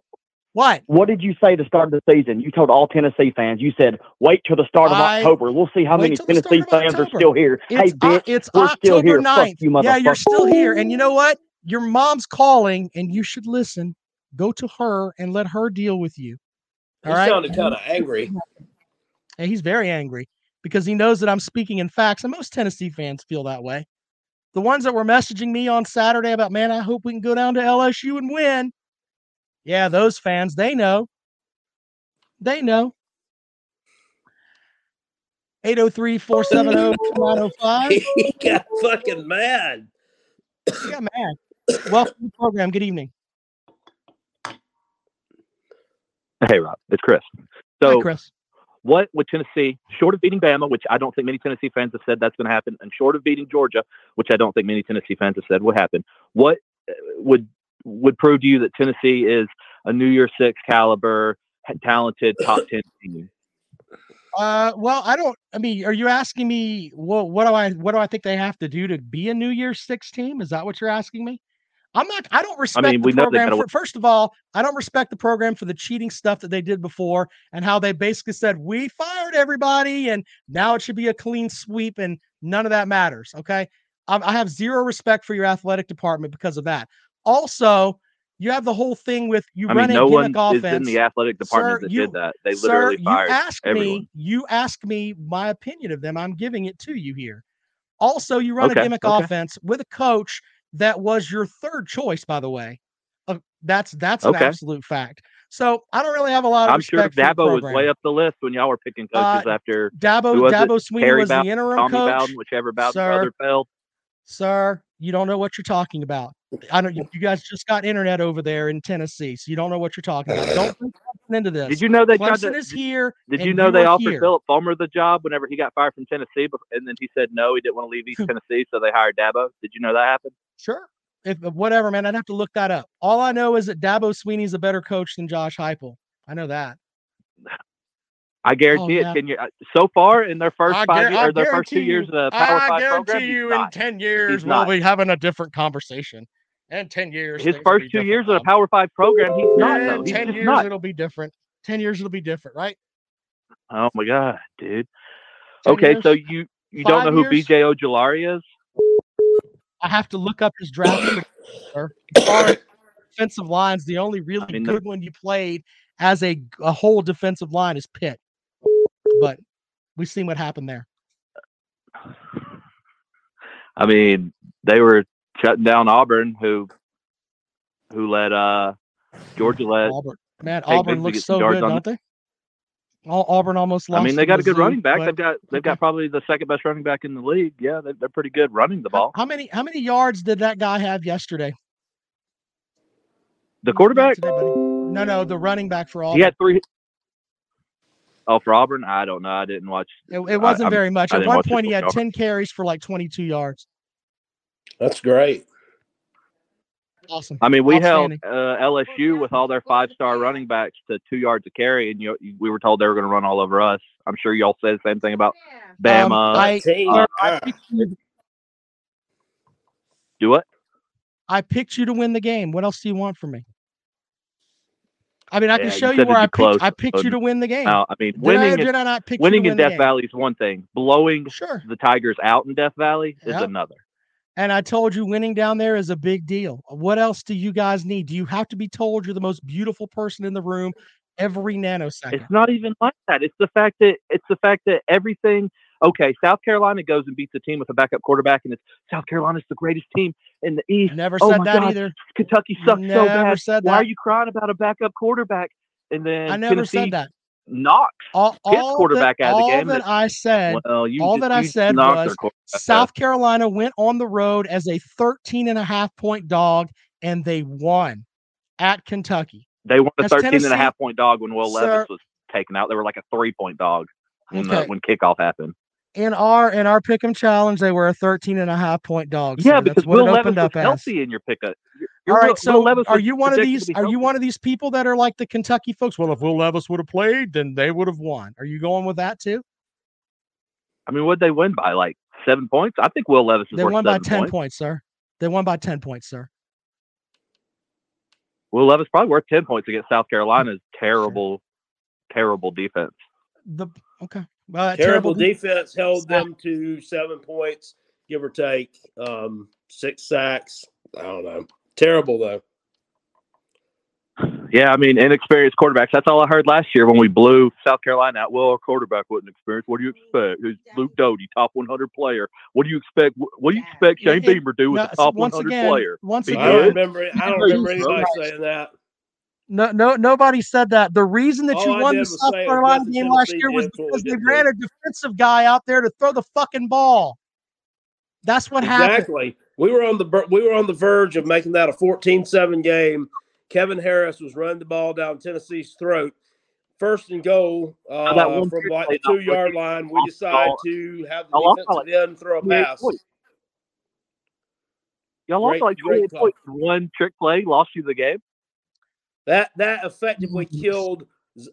What? What did you say to start the season? You told all Tennessee fans. You said, "Wait till the start of I- October. We'll see how many till the start Tennessee of fans are still here." hey, bitch, O- it's we're still October here. 9th. Fuck you, motherfucker. yeah, you're still here. And you know what? Your mom's calling and you should listen. Go to her and let her deal with you. He All right. sounded kind of angry. And he's very angry because he knows that I'm speaking in facts. And most Tennessee fans feel that way. The ones that were messaging me on Saturday about, man, I hope we can go down to LSU and win. Yeah, those fans, they know. They know. 803 470 2905. he got fucking mad. He got mad. Welcome to the program. Good evening. Hey, Rob, it's Chris. Hi, So, Chris. What would Tennessee, short of beating Bama, which I don't think many Tennessee fans have said that's going to happen, and short of beating Georgia, which I don't think many Tennessee fans have said would happen, what uh, would would prove to you that Tennessee is a New Year Six caliber, talented top ten team? Uh, well, I don't. I mean, are you asking me what? What do I? What do I think they have to do to be a New Year Six team? Is that what you're asking me? I'm not. I don't respect mean, the program. For, first of all, I don't respect the program for the cheating stuff that they did before and how they basically said we fired everybody and now it should be a clean sweep and none of that matters. Okay, I, I have zero respect for your athletic department because of that. Also, you have the whole thing with you I mean, running no one gimmick is offense. in the athletic department Sir, that you- did that. They Sir, literally fired you ask everyone. me, you ask me my opinion of them. I'm giving it to you here. Also, you run Okay, a gimmick okay. offense with a coach that was your third choice, by the way. Uh, that's that's an absolute fact. So I don't really have a lot of I'm sure respect for the Dabo was way up the list when y'all were picking coaches Uh, after Dabo was it? Dabo Swinney Terry was the interim Tommy coach. Bowden, whichever Bowden Sir. brother fell. Sir, you don't know what you're talking about. I don't. You guys just got internet over there in Tennessee, so you don't know what you're talking about. Don't bring into this. Did you know they Clemson to- is here. Did you know they offered here. Philip Fulmer the job whenever he got fired from Tennessee, and then he said no, he didn't want to leave East Tennessee, so they hired Dabo? Did you know that happened? Sure. If uh, whatever, man, I'd have to look that up. All I know is that Dabo Swinney's a better coach than Josh Heupel. I know that. I guarantee Oh, it. Ten year, uh, so far in their first I five guar- years, or their first two guarantee years you- of the Power I Five program, I guarantee you not. in 10 years He's we'll not. be having a different conversation. And 10 years. His first two years of the Rob. Power Five program, he's not In though. He's 10 years not. it'll be different. 10 years it'll be different, right? Oh my god, dude. 10 Okay, so years? you you don't know who years? BJ Ojulari is? I have to look up his draft. pick. As far as defensive lines, the only really mean, the- good one you played as a, a whole defensive line is Pitt. But we've seen what happened there. I mean, they were shutting down Auburn, who who let uh Georgia let. Auburn. Man, Auburn looks so good, don't they? Au- Auburn almost lost. I mean, they to got a good Mizzou, running back. but- They've got they've got probably the second best running back in the league. Yeah, they, they're pretty good running the ball. How many how many yards did that guy have yesterday? The quarterback, Today, buddy? No, no, the running back for Auburn. he had three. Oh, for Auburn, I don't know. I didn't watch. It, it wasn't I'm- very much. At one point, he had Auburn. 10 carries for like 22 yards. That's great. Awesome. I mean, we held uh, LSU with all their five-star running backs to two yards a carry, and you, we were told they were going to run all over us. I'm sure y'all said the same thing about Bama. Um, I, Team. sir, I, picked you, Do what? I picked you to win the game. What else do you want from me? I mean, I Yeah, can show you said where I be picked, I picked you to win the game. Now, I mean, Did winning or in- did I not pick winning you to in win the Death? Valley is one thing. Blowing Sure. the Tigers out in Death Valley is Yep. another. And I told you winning down there is a big deal. What else do you guys need? Do you have to be told you're the most beautiful person in the room every nanosecond? It's not even like that. It's the fact that it's the fact that everything. Okay, South Carolina goes and beats a team with a backup quarterback, and it's South Carolina's the greatest team in the East. Never oh said that God, either. Kentucky sucks so Never bad. said Why are you crying about a backup quarterback? And then I never Tennessee said that. Knocks All, all quarterback that, out of the all game. that I said, well, you all just- that I said was. South Carolina went on the road as a 13 and a half point dog and they won at Kentucky. They won a That's 13 and a half point dog when Will Sir- Levis was taken out. They were like a three point dog when, Okay. when kickoff happened. In our in our pick'em challenge, they were a 13 and a half point dog. Yeah, because That's what Will Levis opened was up as. healthy in your pickup. Your, All Will- right, Will so Levis are you one of these? Are you one of these people that are like the Kentucky folks? Well, if Will Levis would have played, then they would have won. Are you going with that too? I mean, would they win by like seven points? I think Will Levis is They worth won by seven ten points. points, sir. They won by ten points, sir. Will Levis probably worth ten points against South Carolina's terrible, terrible defense. The okay, uh, terrible, de- defense held them to seven points, give or take. Um, six sacks. I don't know. Terrible though. Yeah, I mean, inexperienced quarterbacks. That's all I heard last year when we blew South Carolina out. Well, our quarterback wasn't experienced. What do you expect? Who's Luke Doty, top 100 player? What do you expect? What do you expect Shane It- Beamer do with no, a top once 100 again- player? once again- I don't good? remember. I don't remember anybody saying that. No, no, nobody said that. The reason that you All I won the South Carolina Augusta, game last year was because they ran a defensive guy out there to throw the fucking ball. That's what happened. Exactly. We were on the we were on the verge of making that a 14-7 game. Kevin Harris was running the ball down Tennessee's throat. First and goal uh, from like the two yard line. We decide to have the defensive end throw a pass. Y'all lost like great 28 call. points. One trick play lost you the game. That that effectively killed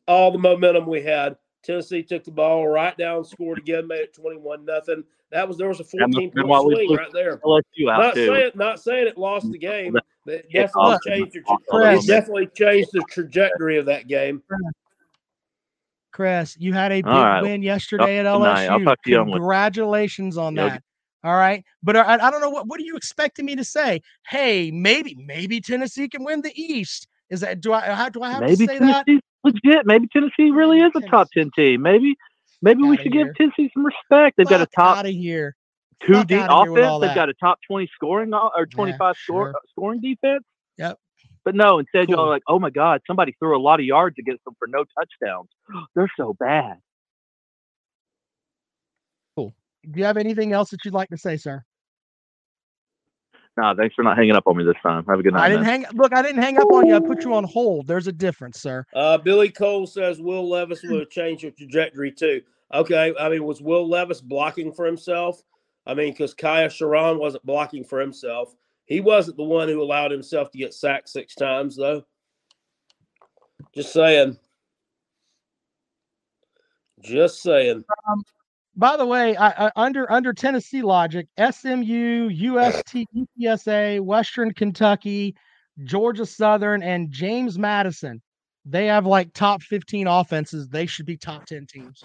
all the momentum we had. Tennessee took the ball right down, scored again, made it twenty-one nothing. That was there was a fourteen have been point swing right there. LSU out Not too. saying not saying it lost the game, but it definitely lost- changed the lost tra- all it definitely changed the trajectory of that game. Chris, you had a big All right. win yesterday at Talk tonight. I'll LSU. talk to you. Congratulations on that. All right, but I, I don't know what what are you expecting me to say? Hey, maybe maybe Tennessee can win the East. Is that do I how do I have Maybe to say that? Legit. Maybe Tennessee really is a top 10 team. Maybe maybe we should give Tennessee some respect. They've got a top out of here. two Fuck deep outta here with all offense. They've got a top 20 scoring uh, or 25 score, sure. Uh, scoring defense. Yep. But no, instead y'all are like, oh my God, somebody threw a lot of yards against them for no touchdowns. They're so bad. Cool. Do you have anything else that you'd like to say, sir? Nah, thanks for not hanging up on me this time. Have a good night. I didn't man. hang look, I didn't hang up on you. I put you on hold. There's a difference, sir. Uh, Billy Cole says Will Levis would have changed your trajectory too. Okay, I mean, was Will Levis blocking for himself? I mean, because Kaiya Sheron wasn't blocking for himself. He wasn't the one who allowed himself to get sacked six times, though. Just saying. Just saying. Um, by the way, I, I, under under Tennessee logic, SMU, UST, UTSA, Western Kentucky, Georgia Southern, and James Madison, they have like top 15 offenses. They should be top 10 teams.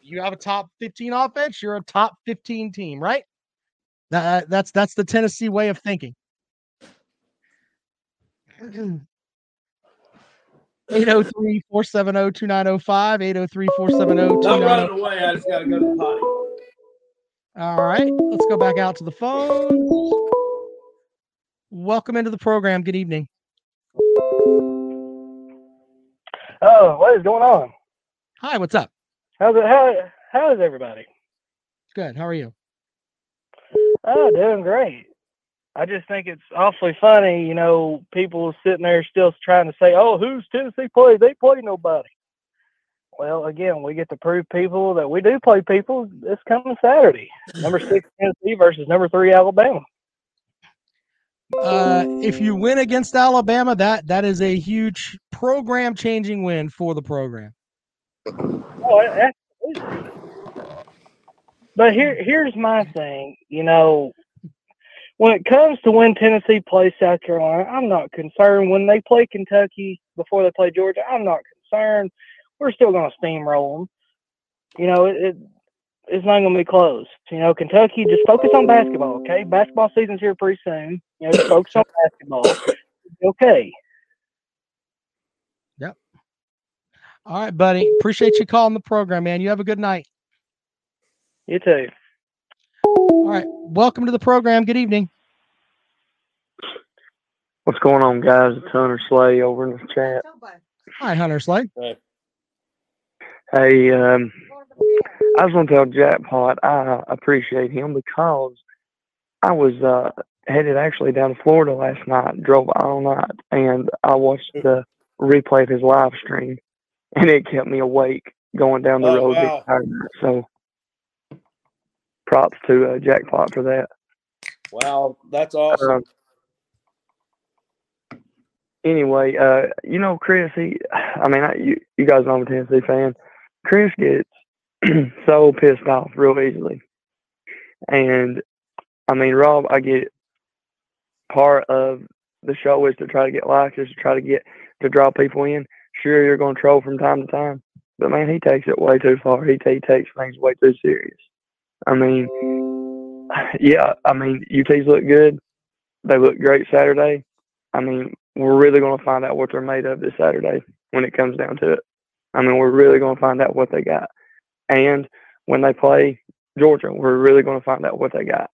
You have a top 15 offense, you're a top 15 team, right? That, that's that's the Tennessee way of thinking. 803 470 2905, 803 470 Not running away. I just got to go to the potty. All right, let's go back out to the phone. Welcome into the program. Good evening. Oh, what is going on? Hi, what's up? How's it? How how is everybody? Good. How are you? Oh, doing great. I just think it's awfully funny, you know, people sitting there still trying to say, "Oh, who's Tennessee play? They play nobody." Well, again, we get to prove people that we do play people this coming Saturday. Number six Tennessee versus number three Alabama. Uh, if you win against Alabama, that that is a huge program changing win for the program. Oh, absolutely. But here, here's my thing. You know, when it comes to when Tennessee plays South Carolina, I'm not concerned. When they play Kentucky before they play Georgia, I'm not concerned. We're still going to steamroll them. You know, it, it it's not going to be close. You know, Kentucky, just focus on basketball, okay? Basketball season's here pretty soon. You know, just focus on basketball. Okay. Yep. All right, buddy. Appreciate you calling the program, man. You have a good night. You too. All right. Welcome to the program. Good evening. What's going on, guys? It's Hunter Slay over in the chat. Hi, Hunter Slade. Hey, um, I was going to tell Jackpot I appreciate him because I was uh, headed actually down to Florida last night, drove all night, and I watched the replay of his live stream, and it kept me awake going down the Oh, road wow. So, props to uh, Jackpot for that. Wow, that's awesome. Um, anyway, uh, you know, Chris, he, I mean, I, you, you guys know I'm a Tennessee fan. Chris gets so pissed off real easily. And I mean, Rob, I get part of the show is to try to get likes, is to try to get to draw people in. Sure, you're going to troll from time to time, but man, he takes it way too far. He, he takes things way too serious. I mean, yeah, I mean, UT's look good. They look great Saturday. I mean, we're really going to find out what they're made of this Saturday when it comes down to it. I mean, we're really going to find out what they got. And when they play Georgia, we're really going to find out what they got.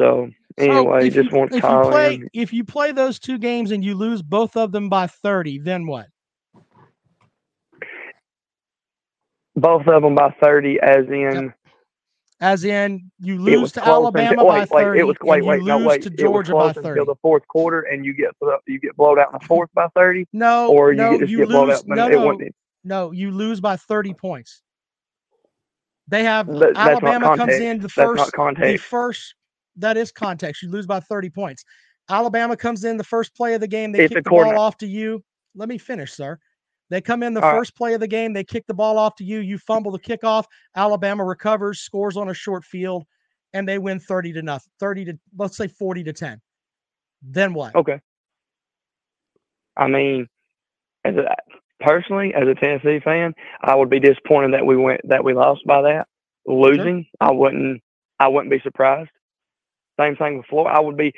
So anyway, if just you, want to if you call play in. if you play those two games and you lose both of them by 30, then what? Both of them by 30, as in As in you lose to Alabama by wait, 30 wait, it was wait, and wait, you no, lose wait, to Georgia by 30. until the fourth quarter, and you get you get blowed out in the fourth by 30. No, or you no, get, just you get lose. out. No, no, no, you lose by 30 points. They have not Alabama comes in the first the first that is context. You lose by 30 points. Alabama comes in the first play of the game, they It's kick the ball off to you. Let me finish, sir. They come in the All right. first play of the game, they kick the ball off to you, you fumble the kickoff, Alabama recovers, scores on a short field, and they win 30 to nothing. 30 to let's say 40 to 10. Then what? Okay. I mean, as a, personally, as a Tennessee fan, I would be disappointed that we went that we lost by that. Losing, I wouldn't. I wouldn't be surprised. Same thing with Florida. I would be.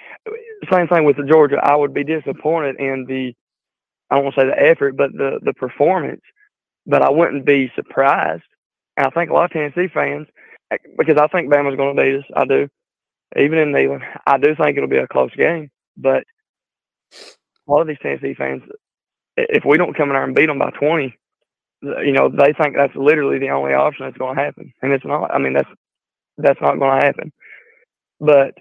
Same thing with the Georgia. I would be disappointed in the. I won't say the effort, but the the performance. But I wouldn't be surprised. And I think a lot of Tennessee fans, eh, because I think Bama's going to beat us. I do. Even in Neyland, I do think it'll be a close game. But a lot of these Tennessee fans, if we don't come in there and beat them by 20, you know, they think that's literally the only option that's going to happen, and it's not. I mean, that's that's not going to happen. But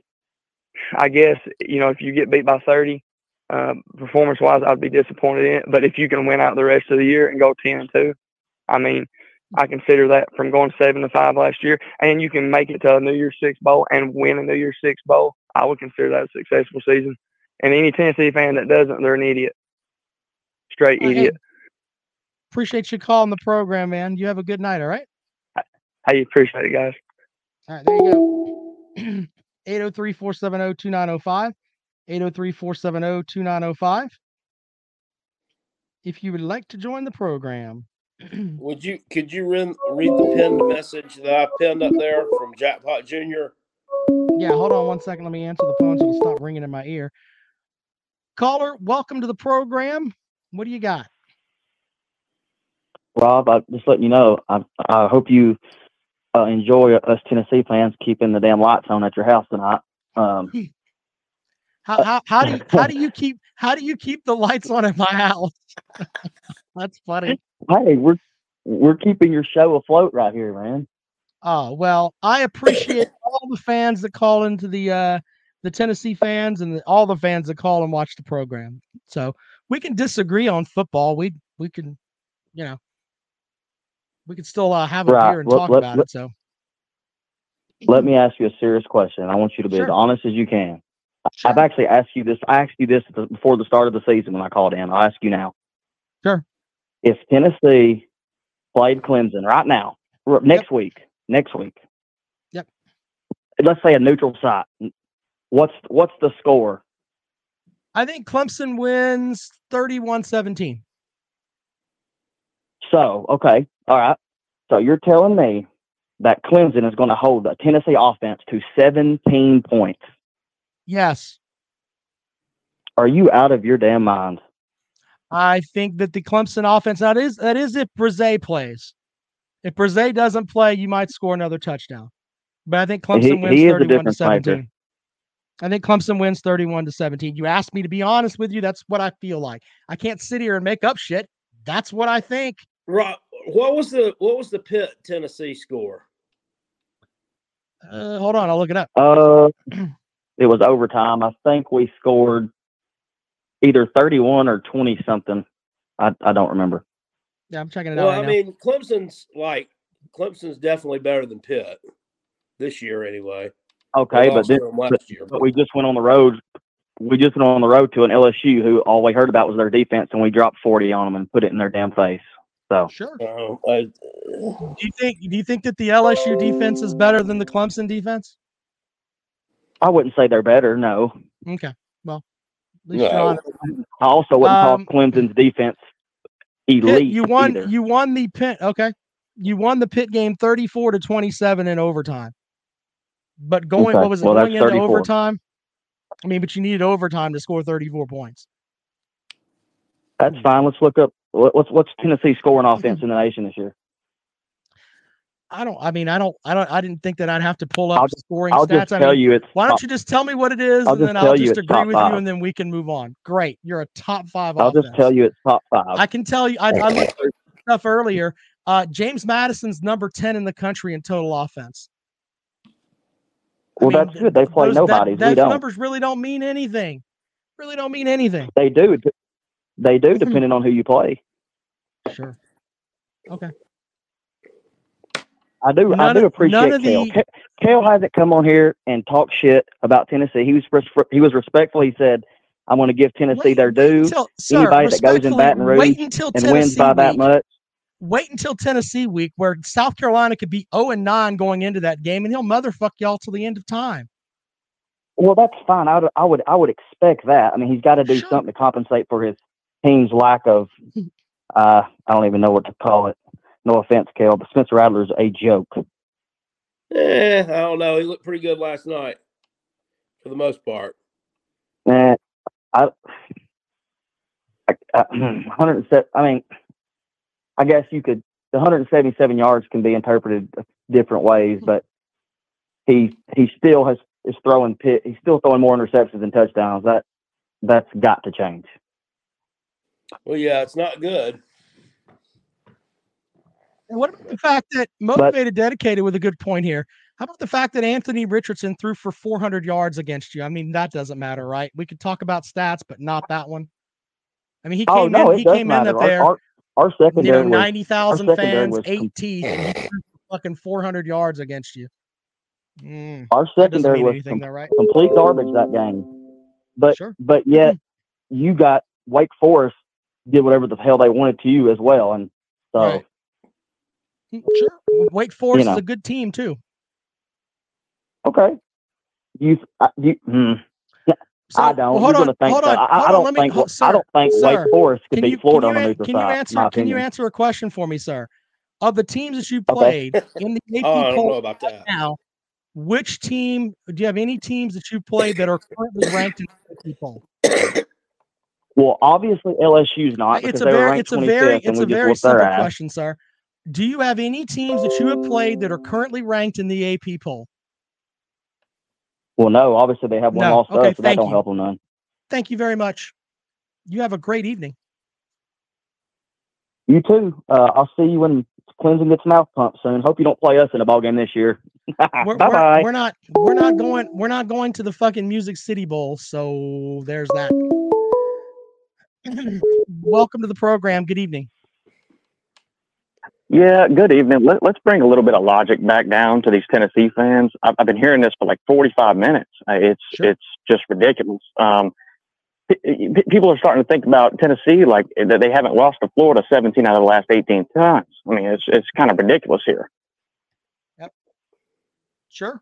I guess you know, if you get beat by 30, um, performance-wise, I'd be disappointed in it. But if you can win out the rest of the year and go 10 and two, I mean, I consider that from going seven to five last year, and you can make it to a New Year's Six bowl and win a New Year's Six bowl. I would consider that a successful season. And any Tennessee fan that doesn't, they're an idiot. Straight idiot. Appreciate you calling the program, man. You have a good night, all right? Hey, appreciate it, guys. All right, there you go. 803 470 2905. 803 470 2905. If you would like to join the program, Would you could you read read the pinned message that I pinned up there from Jackpot Junior? yeah, hold on one second. Let me answer the phone so it'll stop ringing in my ear. Caller, welcome to the program. What do you got? Rob, I just letting you know. I I hope you uh, enjoy us Tennessee fans keeping the damn lights on at your house tonight. Um, How, how, how do you how do you keep how do you keep the lights on in my house? That's funny. hey, we're we're keeping your show afloat right here, man. Oh well, I appreciate all the fans that call into the uh the Tennessee fans and the, all the fans that call and watch the program. So we can disagree on football. We we can, you know, we can still uh, have a Right. beer and Let- talk let- about let- it. So Let me ask you a serious question. I want you to be as honest as you can. I've actually asked you this. I asked you this the- before the start of the season when I called in. I'll ask you now. Sure. If Tennessee played Clemson right now, r- next week, next week. Yep. Let's say a neutral site. What's what's the score? I think Clemson wins 31-17. So, okay, all right. So you're telling me that Clemson is going to hold the Tennessee offense to 17 points. Yes. Are you out of your damn mind? I think that the Clemson offense that is that is if Bresee plays. If Bresee doesn't play, you might score another touchdown. But I think Clemson He- wins he 31 to difference maker. 17. I think Clemson wins 31 to 17. You asked me to be honest with you. That's what I feel like. I can't sit here and make up shit. That's what I think. Right. What was the what was the Pitt Tennessee score? Uh, hold on, I'll look it up. Uh, it was overtime. I think we scored either 31 or 20 something. I, I don't remember. Yeah, I'm checking it Well, out. Right I now. mean, Clemson's like Clemson's definitely better than Pitt this year, anyway. Okay, but lost then to 'em last but, year, but we just went on the road we just went on the road to an LSU who all we heard about was their defense, and we dropped forty on them and put it in their damn face. So Sure. Uh, I, Do you think do you think that the LSU defense is better than the Clemson defense? I wouldn't say they're better. No, Okay. Well, at least you're No. I also wouldn't Um, call Clemson's defense elite. you won either. you won the pit. okay. You won the pit game 34 to 27 in overtime. But going Okay, what was it well, going into 34. overtime? I mean, but you needed overtime to score 34 points. That's fine. Let's look up what's what's Tennessee scoring offense in the nation this year. I don't I mean, I don't I don't I didn't think that I'd have to pull up I'll just- scoring I'll stats. just I tell mean, you it's why don't you just tell me what it is I'll and then I'll just agree with five. you and then we can move on. Great. You're a top 5 I'll offense. just tell you it's top five. I can tell you I, I looked stuff earlier. Uh, James Madison's number 10 in the country in total offense. well, that's good. They play Those, that- nobodies. we those numbers really don't mean anything. Really don't mean anything. They do. They do, depending on who you play. Sure. Okay. I do. I do appreciate none of Kale. the- Kale hasn't come on here and talked shit about Tennessee. He was he was respectful. He said, "I'm going to give Tennessee their due. until- sir, Anybody that goes in Baton Rouge wait until and wins Tennessee by that much, Wait until Tennessee week where South Carolina could be 0 and 9 going into that game and he'll motherfuck y'all till the end of time. well, that's fine. I would I would I would expect that. I mean, he's got to do something to compensate for his team's lack of. Uh, I don't even know what to call it. No offense, Kale, but Spencer Rattler's a joke. eh, I don't know. He looked pretty good last night, for the most part. Man, I, I, I 107. I mean, I guess you could. The 177 yards can be interpreted different ways, but he he still has is throwing pit. He's still throwing more interceptions than touchdowns. That that's got to change. Well, yeah, it's not good. And what about the fact that motivated, dedicated with a good point here? How about the fact that Anthony Richardson threw for 400 yards against you? I mean, that doesn't matter, right? We could talk about stats, but not that one. I mean, he oh came no, in. He came matter. in up there. Our, our, you secondary know, our thousand secondary fans, was eight teeth, and he threw for fucking 400 yards against you. Mm, Our secondary was com- though, right? complete garbage that game. But Sure. but yet you got Wake Forest did whatever the hell they wanted to you as well, and so Right. Mm, Sure. Wake Forest know. is a good team too. okay. You I, you. Hmm. Yeah, I don't. well, hold You're on, gonna think hold so. on, I, I hold on, don't let me- think ho- I don't think sir, Wake Forest could Can beat you, Florida can on you, the neutral can you side. answer? Can you answer a question for me, sir? Of the teams that you Okay. played in the AP Oh, I don't poll know about that. now, which team do you have any teams that you played that are currently ranked in the AP poll? Well, obviously LSU's not because It's a they were very, ranked it's a 25th, very, and it's we a just very whooped simple question, sir. Do you have any teams that you have played that are currently ranked in the AP poll? Well, no, obviously they have one No. loss Okay, so that don't you. help them none. Thank you very much. You have a great evening. You too. Uh, I'll see you when Clemson gets mouth pumped soon. Hope you don't play us in a ball game this year. We're, bye we're, bye. we're not we're not going we're not going to the fucking Music City Bowl, so there's that. Welcome to the program. Good evening. Yeah, good evening. Let, let's bring a little bit of logic back down to these Tennessee fans. I've, I've been hearing this for like 45 minutes. Uh, It's it's just ridiculous. Um, p- p- people are starting to think about Tennessee like that they haven't lost to Florida 17 out of the last 18 times. I mean, it's it's kind of ridiculous here. Yep. Sure.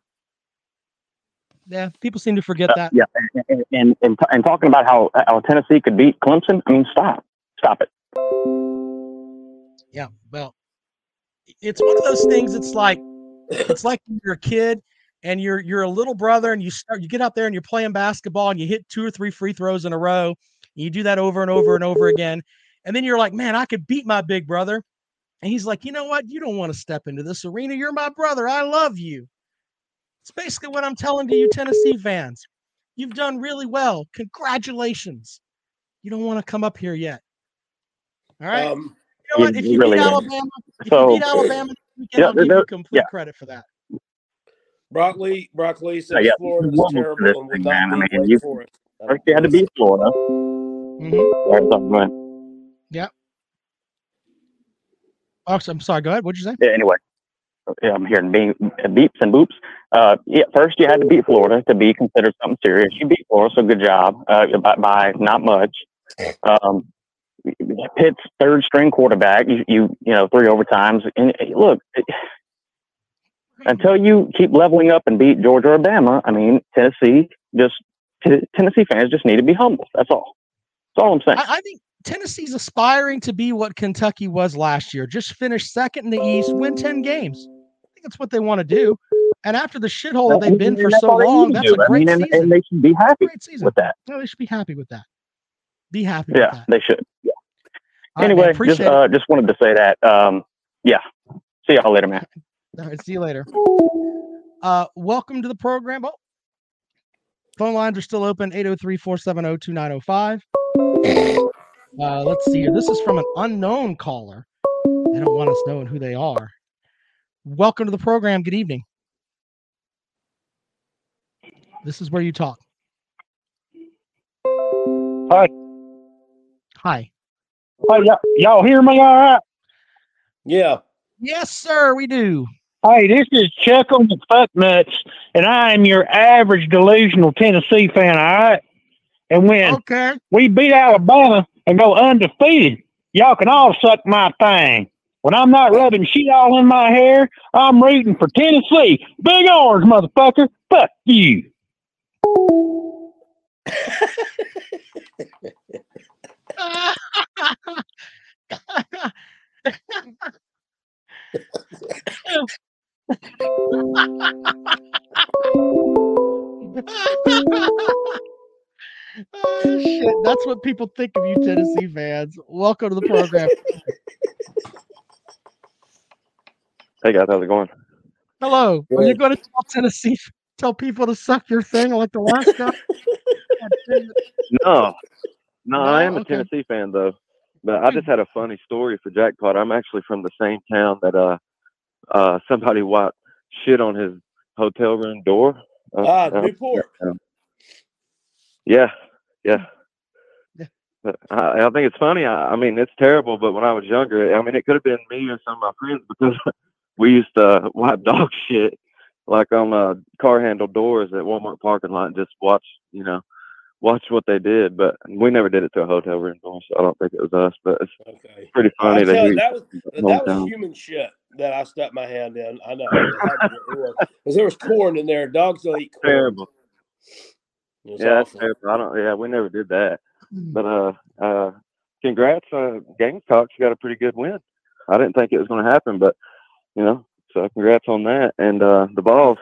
Yeah, people seem to forget Uh, that. yeah, and and, and, and talking about how how Tennessee could beat Clemson. I mean, stop, stop it. Yeah, well, it's one of those things. It's like it's like you're a kid and you're you're a little brother and you start you get out there and you're playing basketball and you hit two or three free throws in a row. And you do that over and over and over again, and then you're like, man, I could beat my big brother. And he's like, you know what? You don't want to step into this arena. You're my brother. I love you. It's basically what I'm telling to you, Tennessee fans. You've done really well. Congratulations. You don't want to come up here yet. All right. Um, know what? If you really beat don't. Alabama, if So- you beat Alabama, this weekend, Yeah, I'll give you complete yeah. credit for that. Brock Lee, Brock Lee says yeah, Florida welcome is terrible and would thing, not man. I mean, Wake you- Forest. First, you had to beat Florida. Mm-hmm. All right, so, go. Yeah. Oh, I'm sorry. Go ahead. What'd you say? Yeah, anyway, I'm hearing being, beeps and boops. Uh, yeah, first you had to beat Florida to be considered something serious. You beat Florida, so good job uh, by, by not much. Um, Pitt's third string quarterback. You, you, you know, three overtimes. And look, until you keep leveling up and beat Georgia or Bama, I mean, Tennessee just t- Tennessee fans just need to be humble. That's all. That's all I'm saying. I, I think Tennessee's aspiring to be what Kentucky was last year. Just finish second in the East, win ten games. I think that's what they want to do. And after the shithole that they've been for so long, that's do. a I great mean, and, season. and they should be happy with that. No, they should be happy with that. Be happy. with Yeah, they should. Yeah. All right, man, anyway, just appreciate it. uh, just wanted to say that. Um, yeah. See y'all later, man. All right, see you later. Uh, welcome to the program. Oh, phone lines are still open 803 470 2905. Uh, let's see here. This is from an unknown caller. They don't want us knowing who they are. Welcome to the program. Good evening. This is where you talk. Hi. Hi. Hey, y'all, y'all hear me all right? Yeah. Yes, sir, we do. Hey, this is Chuck on the Fuck Nuts, and I am your average delusional Tennessee fan, all right? And when okay. we beat Alabama and go undefeated, y'all can all suck my thing. When I'm not rubbing shit all in my hair, I'm rooting for Tennessee. Big orange, motherfucker. Fuck you. Oh, shit. That's what people think of you, Tennessee fans. Welcome to the program. Hey guys, how's it going? Hello. Are you going to tell Tennessee, tell people to suck your thing like the last guy? No, no, I No? am a Tennessee fan though. But I just had a funny story for Jackpot. I'm actually from the same town that uh uh somebody wiped shit on his hotel room door. Uh, Ah, uh, Newport. um, yeah, yeah. I, I think it's funny. I, I mean, it's terrible. But when I was younger, I mean, it could have been me or some of my friends because we used to wipe dog shit like on uh, car handle doors at Walmart parking lot and just watch, you know, watch what they did. But we never did it to a hotel room so I don't think it was us. But it's Okay. pretty funny I'll to tell hear. you, that was that hometown. was human shit that I stuck my hand in. I know it had to- it was because there was corn in there. Dogs don't eat corn. terrible. It was Yeah, that's terrible. I don't. Yeah, we never did that. But uh, uh, congrats, uh, Gamecocks got a pretty good win. I didn't think it was going to happen, but you know, so congrats on that. And uh, the balls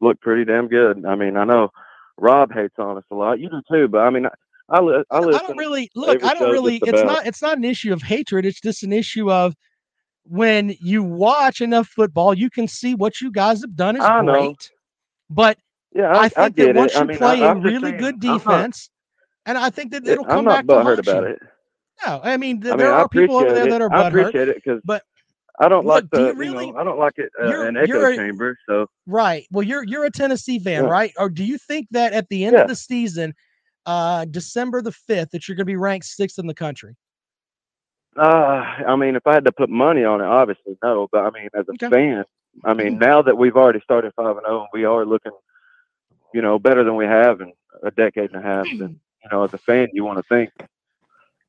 look pretty damn good. I mean, I know Rob hates on us a lot. You do too, but I mean, I I, li- I I don't really look. I don't really. It's about. not. It's not an issue of hatred. It's just an issue of when you watch enough football, you can see what you guys have done is I know. great. But Yeah, I, I I think that once it. I you mean, play I, a really saying, good I'm not- defense, and I think that it- it'll come I'm not back to butthurt haunt about you. it. No, I mean th- I there I are people over there it. that are I butthurt. appreciate it because but I don't like look, do the, you you, really? know, I don't like it uh, an echo a, chamber. So right. Well, you're you're a Tennessee fan, Yeah. right? Or do you think that at the end Yeah. of the season, uh, December the fifth, that you're going to be ranked sixth in the country? Uh, I mean, if I had to put money on it, obviously no. But I mean, as a Okay. fan, I mean, now that we've already started five and zero, we are looking, you know, better than we have in a decade and a half. And you know, as a fan, you want to think,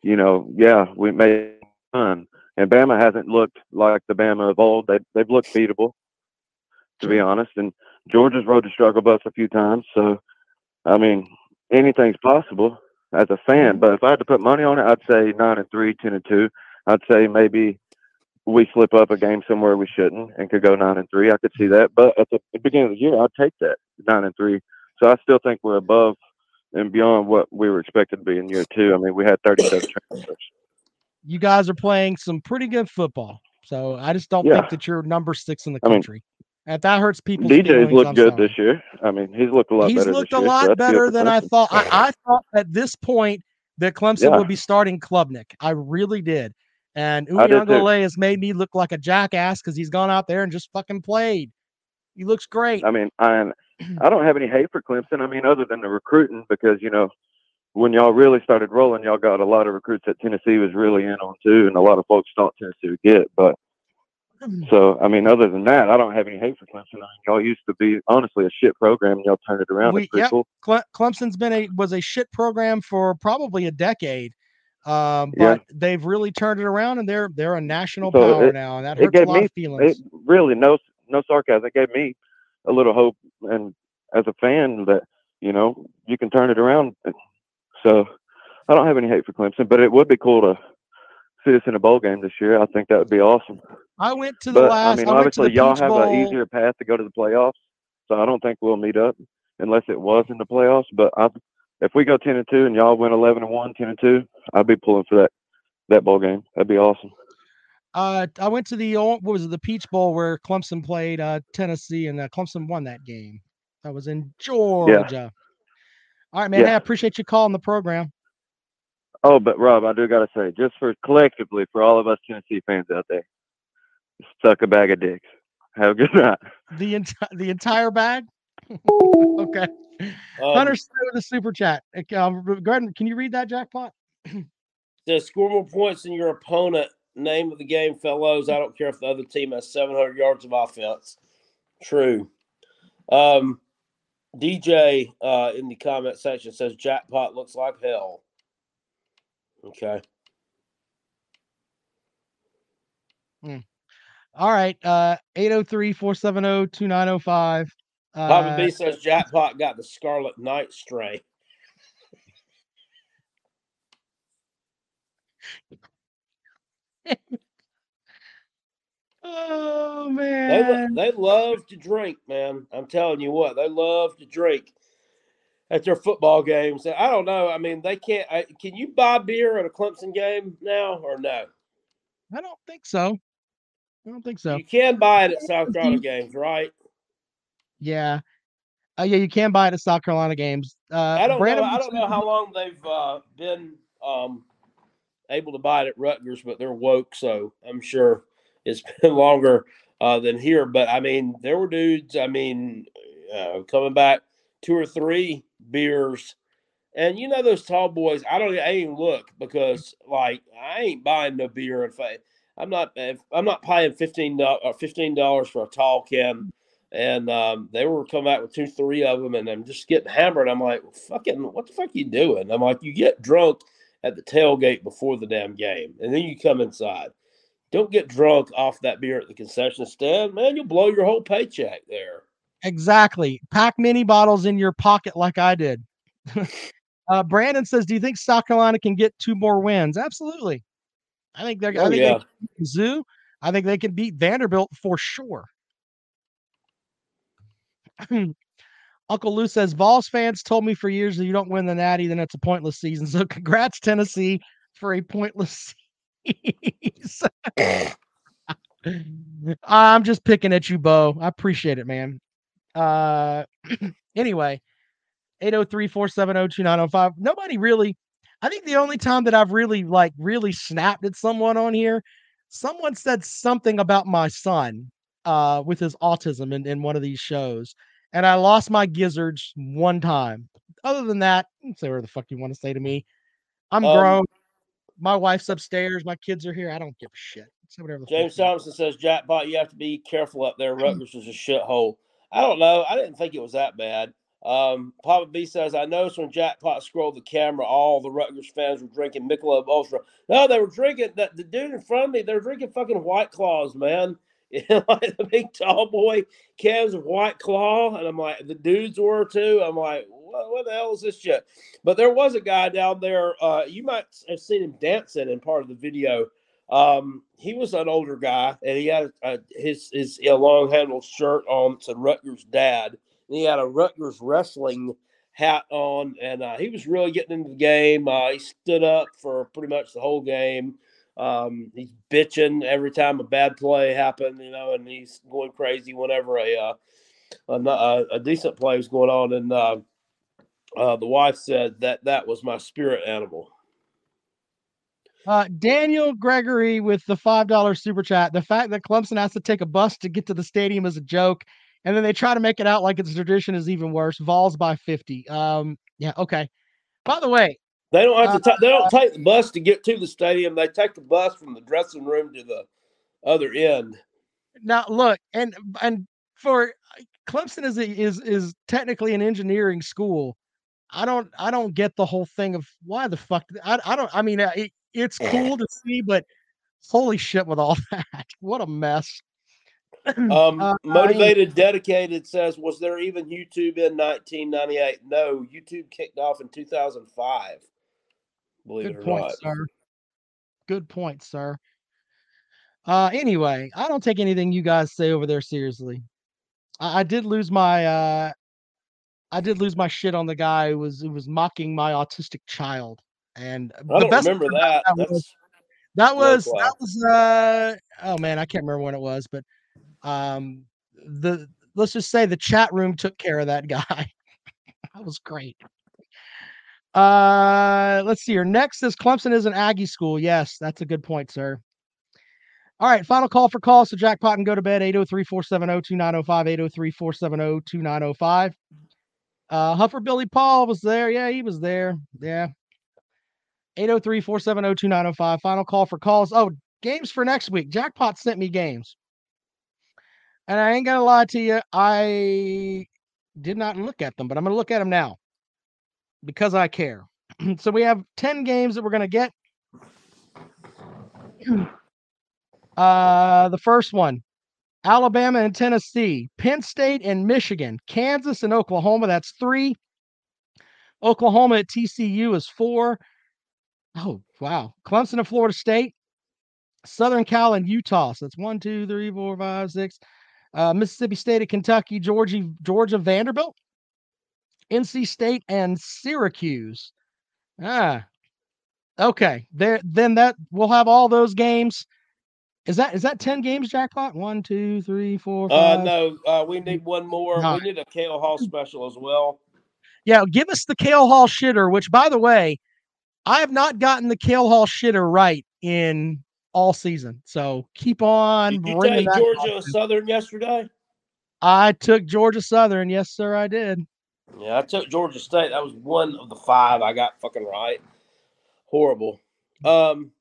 you know, yeah, we made fun. And Bama hasn't looked like the Bama of old. They they've looked beatable, to be honest. And Georgia's rode the struggle bus a few times. So, I mean, anything's possible as a fan. Mm-hmm. But if I had to put money on it, I'd say nine and three, ten and two. I'd say maybe we slip up a game somewhere we shouldn't and could go nine and three. I could see that. But at the beginning of the year, I'd take that nine and three. So I still think we're above and beyond what we were expected to be in year two. I mean, we had 37 transfers. You guys are playing some pretty good football. So I just don't Yeah. think that you're number six in the I mean, country. and that hurts people, DJ's looked I'm good sorry. this year. I mean, he's looked a lot He's better looked a year. so lot that's better than I thought. I, I thought at this point that Clemson Yeah. would be starting Klubnik. I really did. And. Uiagalelei has made me look like a jackass because he's gone out there and just fucking played. He looks great. I mean, I I don't have any hate for Clemson. I mean, other than the recruiting, because you know, when y'all really started rolling, y'all got a lot of recruits that Tennessee was really in on too, and a lot of folks thought Tennessee would get. But So I mean, other than that, I don't have any hate for Clemson. I mean, y'all used to be honestly a shit program, and y'all turned it around. We, yep, cool. Cle- Clemson's been a was a shit program for probably a decade, um, Yeah. but they've really turned it around, and they're they're a national So power it- now, and that it hurts a lot me of feelings. It really no no sarcasm. It gave me a little hope, and as a fan, that you know you can turn it around. So I don't have any hate for Clemson, but it would be cool to see us in a bowl game this year. I think that would be awesome. I went to the But last. I mean, to obviously, y'all have Bowl. an easier path to go to the playoffs, so I don't think we'll meet up unless it was in the playoffs. But I, if we go ten and two and y'all win eleven and one, 10 and two, I'd be pulling for that that bowl game. That'd be awesome. Uh, I went to the what was it, the Peach Bowl where Clemson played uh, Tennessee, and uh, Clemson won that game. That was in Georgia. All right, man. Hey, I appreciate you calling the program. Oh, but Rob, I do gotta say, just for collectively for all of us Tennessee fans out there, suck a bag of dicks. Have a good night. The entire the entire bag. okay. Um, Hunter Snow with a super chat. Um, go ahead. and- Can you read that jackpot? Says score more points than your opponent. Name of the game, fellows. I don't care if the other team has 700 yards of offense. True. Um, DJ uh, in the comment section says jackpot looks like hell. Okay. Hmm. All right. Uh, 803-470-2905. Papa Uh, B says jackpot got the Scarlet Knight stray. oh They, man. lo- they love to drink, man. I'm telling you what, they love to drink at their football games. I don't know. I mean, they can't. I, can you buy beer at a Clemson game now or no? I don't think so. I don't think so. You can buy it at South Carolina games, right? Yeah. Uh, yeah, you can buy it at South Carolina games. Uh, I don't Brandon know. I don't know how long they've uh, been um, able to buy it at Rutgers, but they're woke, so I'm sure it's been longer uh, than here. But I mean, there were dudes. I mean, uh, coming back two or three beers, and you know those tall boys. I don't. I even look because like I ain't buying no beer if I. I'm not. If, I'm not paying fifteen dollars fifteen dollars for a tall can. And um, they were coming out with two, three of them, and I'm just getting hammered. I'm like, "Fucking, what the fuck you doing?" I'm like, "You get drunk at the tailgate before the damn game, and then you come inside. Don't get drunk off that beer at the concession stand, man. You'll blow your whole paycheck there." Exactly. Pack mini bottles in your pocket like I did. uh, Brandon says, "Do you think South Carolina can get two more wins?" Absolutely. I think they're. I Oh, think yeah. they Zoo. I think they can beat Vanderbilt for sure. Uncle Lou says, "Vols fans told me for years that you don't win the Natty, then it's a pointless season. So congrats, Tennessee, for a pointless season." I'm just picking at you, Bo. I appreciate it, man. Uh, anyway, 803-470-2905. Nobody really. I think the only time that I've really like really snapped at someone on here, someone said something about my son uh with his autism in, in one of these shows. And I lost my gizzards one time. Other than that, say whatever the fuck you want to say to me. I'm Um, grown. My wife's upstairs. My kids are here. I don't give a shit. Say whatever the fuck James Thompson says, Jackpot, you have to be careful up there. Rutgers is a shithole. I don't know. I didn't think it was that bad. Um, Papa B says, I noticed when Jackpot scrolled the camera, all the Rutgers fans were drinking Michelob Ultra. No, they were drinking that the dude in front of me, they're drinking fucking White Claws, man. like the big tall boy cans of White Claw. And I'm like, the dudes were too. I'm like, what, what the hell is this shit? But there was a guy down there. Uh, you might have seen him dancing in part of the video. Um, he was an older guy, and he had a, his his a long handled shirt on. It said Rutgers Dad, and he had a Rutgers wrestling hat on, and uh, he was really getting into the game. Uh, he stood up for pretty much the whole game. Um, he's bitching every time a bad play happened, you know, and he's going crazy whenever a uh, a, a, a decent play was going on. And uh, uh, the wife said that that was my spirit animal. Uh, Daniel Gregory with the five dollar super chat. The fact that Clemson has to take a bus to get to the stadium is a joke, and then they try to make it out like it's tradition is even worse. Vols by fifty. Um, yeah, okay. By the way, They don't have to. ta- they Uh, don't take the bus to get to the stadium. They take the bus from the dressing room to the other end. now look, and and for Clemson is a, is is technically an engineering school. I don't I don't get the whole thing of why the fuck I I don't I mean uh, it, it's cool to see, but holy shit with all that, what a mess. Um, Uh, motivated, dedicated says, was there even YouTube in 1998? No, YouTube kicked off in 2005. Believe Good it or point, not. sir. Good point, sir. Uh, anyway, I don't take anything you guys say over there seriously. I, I did lose my uh, I did lose my shit on the guy who was who was mocking my autistic child, and I the don't best remember about that. was that was that was uh oh man, I can't remember when it was, but um the let's just say the chat room took care of that guy. that was great. Uh let's see here. Next is Clemson is an Aggie school. Yes, that's a good point, sir. All right, final call for calls. So jackpot and go to bed 803-470-2905, 803-470-2905. Uh Huffer Billy Paul was there. Yeah, he was there. Yeah. 803-470-2905. Final call for calls. Oh, games for next week. Jackpot sent me games. And I ain't gonna lie to you, I did not look at them, but I'm gonna look at them now because I care. so we have 10 games that we're gonna get. Uh the first one, Alabama and Tennessee, Penn State and Michigan, Kansas and Oklahoma. That's three. Oklahoma at TCU is four. Oh, wow. Clemson and Florida State, Southern Cal and Utah. So that's one, two, three, four, five, six. Uh, Mississippi State at Kentucky, Georgia, Georgia Vanderbilt, NC State and Syracuse. Ah, okay. There, then that we'll have all those games. Is that is that ten games jackpot? One, two, three, four, Uh, no, uh, we need one more. Nine. We need a Kale Hall special as well. Yeah, give us the Kale Hall shitter, which by the way, I have not gotten the Kale Hall shitter right in all season. So keep on Did you take. Georgia up. Southern yesterday? I took Georgia Southern. Yes, sir, I did. Yeah, I took Georgia State. That was one of the five I got fucking right. Horrible. Um,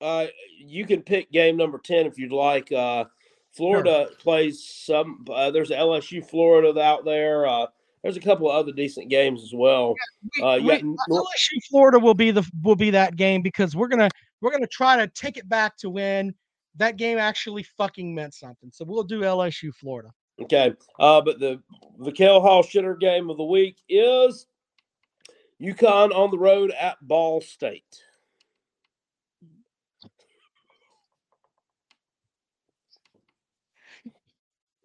uh, you can pick game number ten if you'd like. Uh, Florida plays some. Uh, there's LSU Florida out there. Uh, there's a couple of other decent games as well. Uh, you Wait, got Nor- LSU Florida will be the will be that game because we're gonna we're gonna try to take it back to when that game actually fucking meant something. So we'll do LSU Florida. Okay. Uh, but the the Kale Hall shitter game of the week is UConn on the road at Ball State.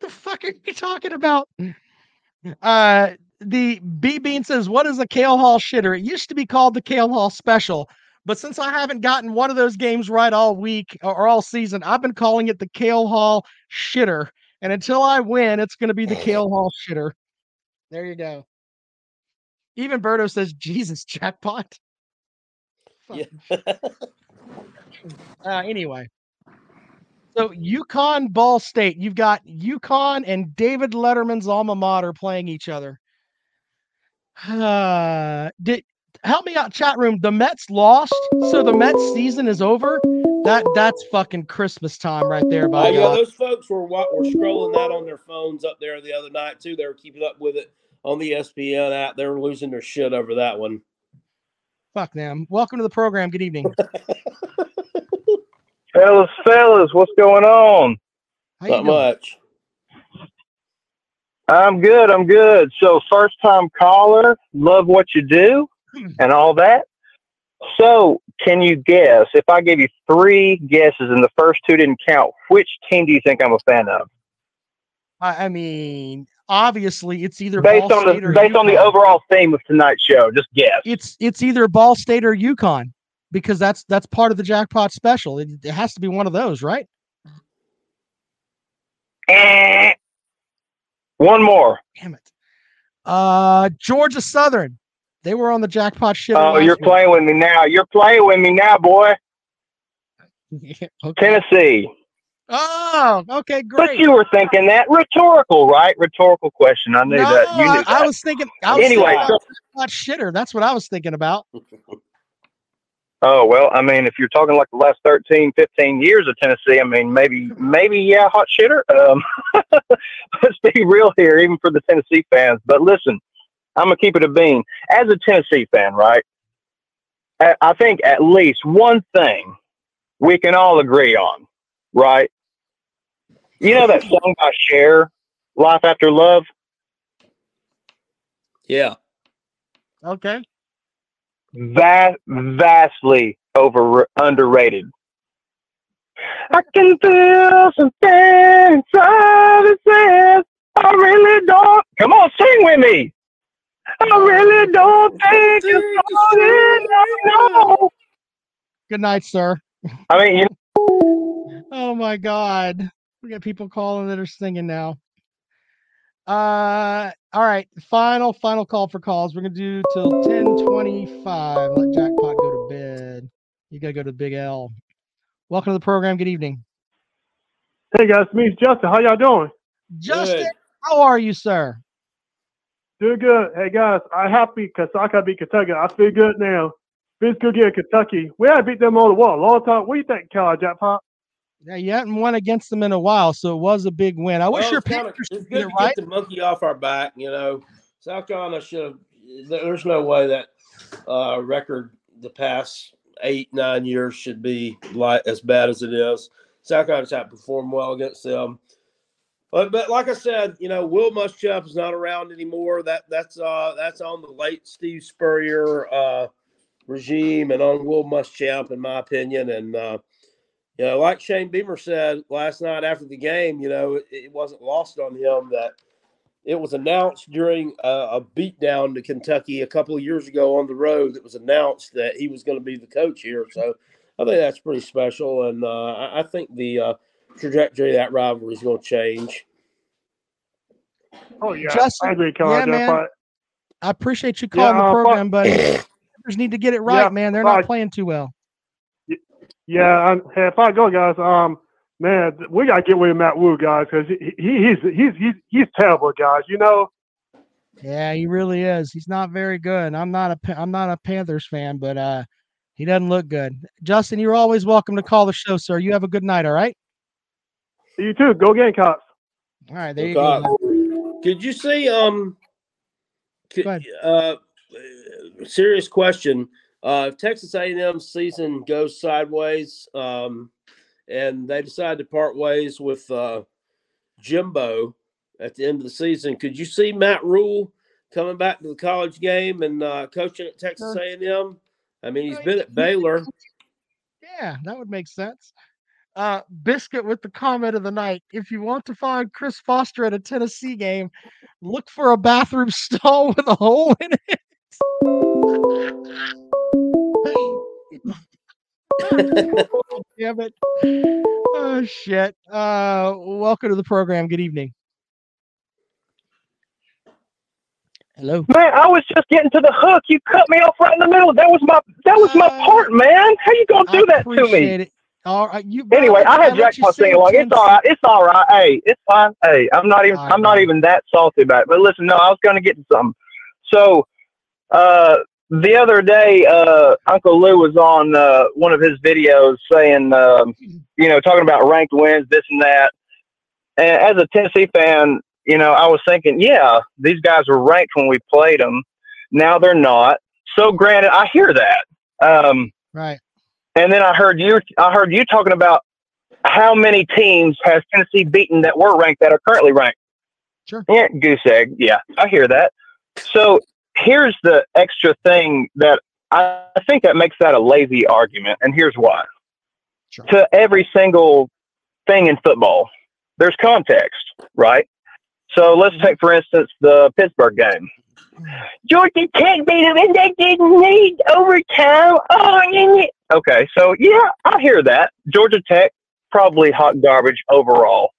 The fuck are you talking about? Uh, the B Bean says, "What is a Kale Hall shitter?" It used to be called the Kale Hall Special, but since I haven't gotten one of those games right all week or, or all season, I've been calling it the Kale Hall shitter. And until I win, it's going to be the Kale Hall shitter. There you go. Even Berto says, "Jesus jackpot." Yeah. Uh, anyway, so UConn Ball State, you've got UConn and David Letterman's alma mater playing each other. Uh, did help me out, chat room. The Mets lost, so the Mets season is over. That that's fucking Christmas time right there, Uh, by yeah, God. those folks were wa- were scrolling that on their phones up there the other night too. They were keeping up with it on the ESPN app. They were losing their shit over that one. Fuck them. Welcome to the program. Good evening. Fellas, fellas, what's going on? How Not much. I'm good. I'm good. So, first time caller, love what you do hmm. and all that. So, can you guess if I give you three guesses and the first two didn't count, which team do you think I'm a fan of? I, I mean, obviously, it's either Based Ball on the State or based on the overall theme of tonight's show, just guess. It's it's either Ball State or UConn because that's that's part of the jackpot special. It, it has to be one of those, right? Eh. One more. Damn it. Uh, Georgia Southern. They were on the jackpot shit. Oh, you're playing with me now. You're playing with me now, boy. Tennessee. Oh, okay, great. But you were thinking that rhetorical, right? Rhetorical question. I knew No, that. You knew I, that. I was thinking. I was Anyway, thinking so- about jackpot shitter. That's what I was thinking about. Oh well, I mean, if you're talking like the last 13, 15 years of Tennessee, I mean, maybe, maybe, yeah, hot shitter. Um, let's be real here, even for the Tennessee fans. But listen, I'm gonna keep it a bean. As a Tennessee fan, right? I I think at least one thing we can all agree on, right? You know that song by Cher, "Life After Love." Yeah. Okay. Vast, vastly over underrated. I can feel something inside that says I really don't. Come on, sing with me. I really don't think it's all I know. Good night, sir. I mean, you Oh my God. We got people calling that are singing now. Uh all right. Final, final call for calls. We're gonna do till 1025. Let Jackpot go to bed. You gotta go to Big L. Welcome to the program. Good evening. Hey guys, me it's Justin. How y'all doing? Justin, how are you, sir? Doing good. Hey guys, I'm happy because I got beat Kentucky. I feel good now. Feels good getting Kentucky. We had beat them all the wall a long time. What do you think, Cal Jackpot? Yeah, you hadn't won against them in a while, so it was a big win. I wish your Panthers it's could good get to right. get the monkey off our back. You know, South Carolina should have. There's no way that uh, record the past eight nine years should be like as bad as it is. South Carolina's had performed well against them. But, but like I said, you know, Will Muschamp is not around anymore. That that's uh that's on the late Steve Spurrier uh, regime and on Will Muschamp, in my opinion. And uh, you know, like Shane Beamer said last night after the game, you know, it, it wasn't lost on him that it was announced during a, a beatdown to Kentucky a couple of years ago on the road. It was announced that he was going to be the coach here. So I think that's pretty special, and uh, I, I think the uh, trajectory of that rivalry is going to change. Oh yeah, Justin, I agree, Cal yeah, man. I appreciate you calling Yeah, the uh, but- program, but need to get it right, Yeah, man. They're not playing too well. Yeah, um, hey, if I go, guys, um, man, we gotta get rid of Matt Rhule, guys, because he, he he's he's he's he's terrible, guys. You know, Yeah, he really is. He's not very good. I'm not a Pa- I'm not a Panthers fan, but uh, he doesn't look good. Justin, you're always welcome to call the show, sir. You have a good night. All right. you too. Go Gamecocks. All right. There you God. go. Did you see? Um, could, uh, serious question. Uh, if Texas A&M season goes sideways, um, and they decide to part ways with uh, Jimbo at the end of the season, could you see Matt Rhule coming back to the college game and uh, coaching at Texas A&M? I mean, he's been at Baylor. Yeah, that would make sense. Uh, Biscuit with the comment of the night. If you want to find Chris Foster at a Tennessee game, look for a bathroom stall with a hole in it. Damn it. Oh shit. Uh welcome to the program. Good evening. Hello. Man, I was just getting to the hook. You cut me off right in the middle. That was my that was my part, man. How you gonna do that to Uh, me? it. All right, you Anyway, I had let you Jackpot sing along. It's all right. It's all right. Hey, it's fine. Hey, I'm not even I'm not even that salty about it. But listen, no, I was gonna get to something. So uh the other day, uh, Uncle Lou was on uh, one of his videos saying, um, you know, talking about ranked wins, this and that. And as a Tennessee fan, you know, I was thinking, yeah, these guys were ranked when we played them. Now they're not. So, granted, I hear that. Um, Right. and then I heard you. I heard you talking about how many teams has Tennessee beaten that were ranked that are currently ranked. Sure. Yeah, goose egg. Yeah, I hear that. So here's the extra thing that I think that makes that a lazy argument, and here's why. To every single thing in football, there's context, right? So let's take, for instance, the Pittsburgh game. Georgia Tech beat them and they didn't need overtime. Oh. Okay, so yeah, I hear that. Georgia Tech, probably hot garbage overall.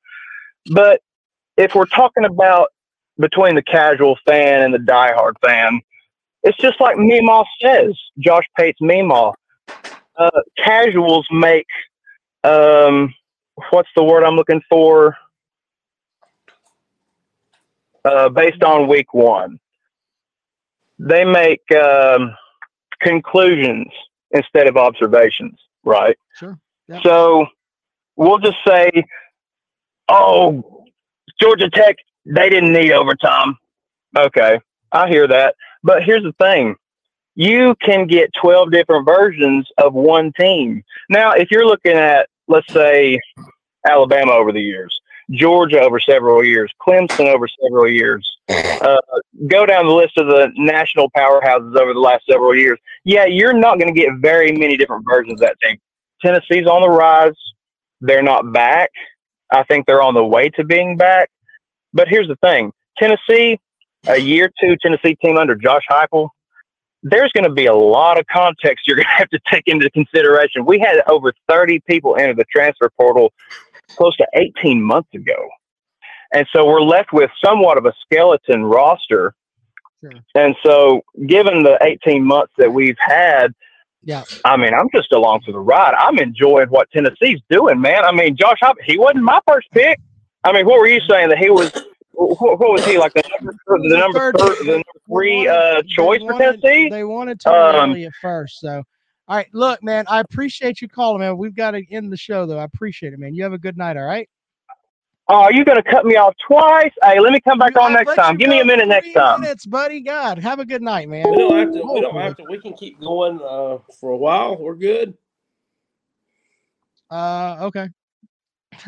But if we're talking about between the casual fan and the diehard fan, it's just like Meemaw says, Josh Pate's Meemaw. Uh, casuals make, um, what's the word I'm looking for? Uh, based on week one they make um, conclusions instead of observations, right? Sure. Yeah. So we'll just say, oh, Georgia Tech, they didn't need overtime. Okay, I hear that. But here's the thing you can get 12 different versions of one team. Now, if you're looking at, let's say, Alabama over the years, Georgia over several years, Clemson over several years, uh, go down the list of the national powerhouses over the last several years. Yeah, you're not going to get very many different versions of that team. Tennessee's on the rise. They're not back. I think they're on the way to being back. But here's the thing Tennessee, a year two Tennessee team under Josh Heupel, there's going to be a lot of context you're going to have to take into consideration. We had over 30 people enter the transfer portal close to 18 months ago. And so we're left with somewhat of a skeleton roster. And so, given the 18 months that we've had, yeah, I mean, I'm just along for the ride. I'm enjoying what Tennessee's doing, man. I mean, Josh, Hop- he wasn't my first pick. I mean, what were you saying that he was? What, what was he like the number the number thir- the number three uh, choice for Tennessee? They wanted to Um, early at first. So, all right, look, man, I appreciate you calling, man. We've got to end the show, though. I appreciate it, man. You have a good night, all right? Oh, are you going to cut me off twice? Hey, let me come back on next time. Give me a minute next three time. Minutes, buddy. God, have a good night, man. We don't have to. We don't have to. We can keep going uh, for a while. We're good. Uh, okay.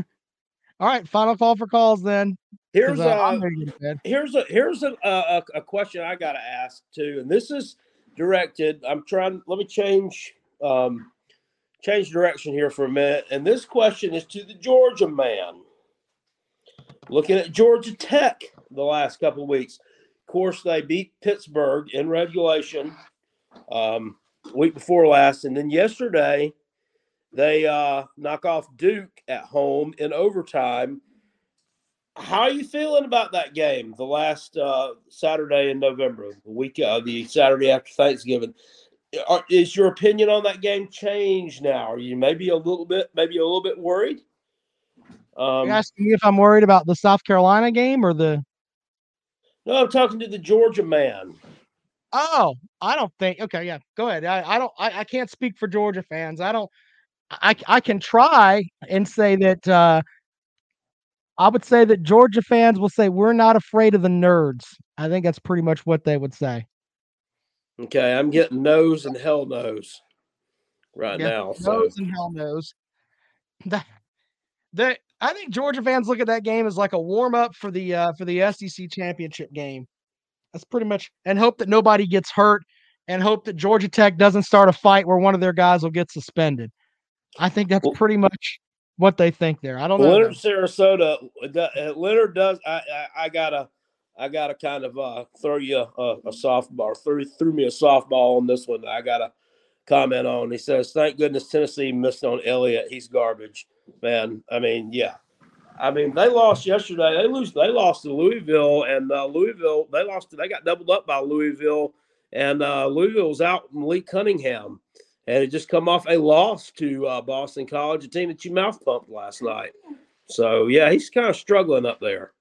all right, final call for calls then. Here's a I'm ready to get to bed. here's a here's a, a a question I got to ask too, and this is directed. I'm trying. Let me change um, change direction here for a minute, and this question is to the Georgia man. Looking at Georgia Tech the last couple of weeks, of course they beat Pittsburgh in regulation um, week before last, and then yesterday they uh, knock off Duke at home in overtime. How are you feeling about that game? The last uh, Saturday in November, the week, uh, the Saturday after Thanksgiving. Are, is your opinion on that game changed now? Are you maybe a little bit, maybe a little bit worried? Um, you asking me if I'm worried about the South Carolina game or the? no, I'm talking to the Georgia man. Oh, I don't think. Okay, yeah, go ahead. I, I don't. I, I can't speak for Georgia fans. I don't. I I can try and say that. uh I would say that Georgia fans will say we're not afraid of the nerds. I think that's pretty much what they would say. Okay, I'm getting nose and hell nose right Yeah, now. So Nose and hell knows. That, that I think Georgia fans look at that game as like a warm up for the uh, for the SEC championship game. That's pretty much and hope that nobody gets hurt and hope that Georgia Tech doesn't start a fight where one of their guys will get suspended. I think that's pretty much what they think there. I don't know. Leonard Sarasota, uh, Leonard does. I, I, I gotta, I gotta kind of uh, throw you a, a softball. Threw threw me a softball on this one. I gotta comment on. He says, "Thank goodness Tennessee missed on Elliott. He's garbage, man." I mean, yeah. I mean, they lost yesterday. They lose. They lost to Louisville, and uh, Louisville. They lost. They got doubled up by Louisville, and uh, Louisville was out Malik Cunningham, and it just come off a loss to uh, Boston College, a team that you mouth pumped last night. So yeah, he's kind of struggling up there.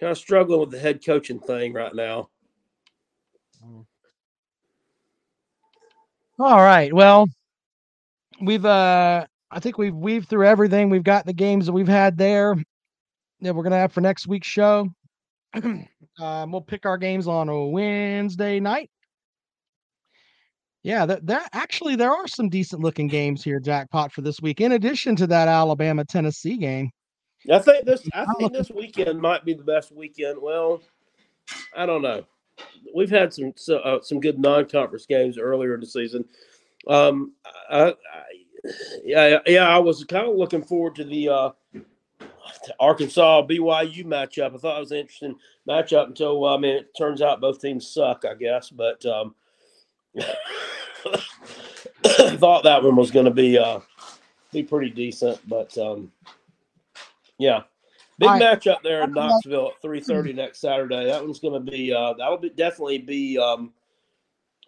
Kind of struggling with the head coaching thing right now. All right. Well, we've uh I think we've weaved through everything. We've got the games that we've had there that we're gonna have for next week's show. um, we'll pick our games on a Wednesday night. Yeah, that that actually there are some decent looking games here, jackpot for this week. In addition to that Alabama Tennessee game. I think this. I think this weekend might be the best weekend. Well, I don't know. We've had some so, uh, some good non-conference games earlier in the season. Um, I, I, yeah, yeah, I was kind of looking forward to the uh, Arkansas BYU matchup. I thought it was an interesting matchup until I mean it turns out both teams suck, I guess. But um, thought that one was going to be uh, be pretty decent. But um, yeah, big right. matchup there in Knoxville at three thirty next Saturday. That one's going to be uh, that'll be definitely be um,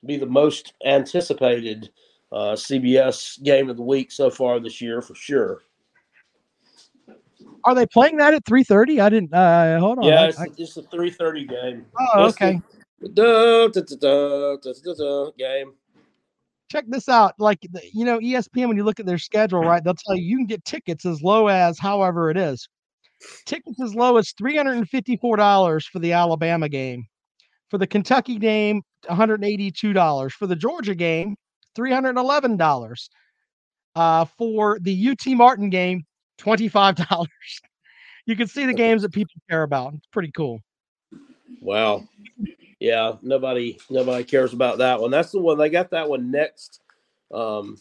be the most anticipated uh, CBS game of the week so far this year for sure. Are they playing that at 3:30? I didn't uh hold on. Yeah, it's, I- it's a three thirty game. Oh, It's the- okay. Da, da, da, da, game. check this out. Like you know, ESPN when you look at their schedule, right? They'll tell you you can get tickets as low as however it is. Tickets as low as three hundred and fifty-four dollars for the Alabama game. For the Kentucky game, one hundred eighty-two dollars. For the Georgia game, three hundred eleven dollars. Uh, for the UT Martin game, twenty-five dollars. you can see the games that people care about. It's pretty cool. Wow. Yeah, nobody nobody cares about that one. That's the one they got that one next um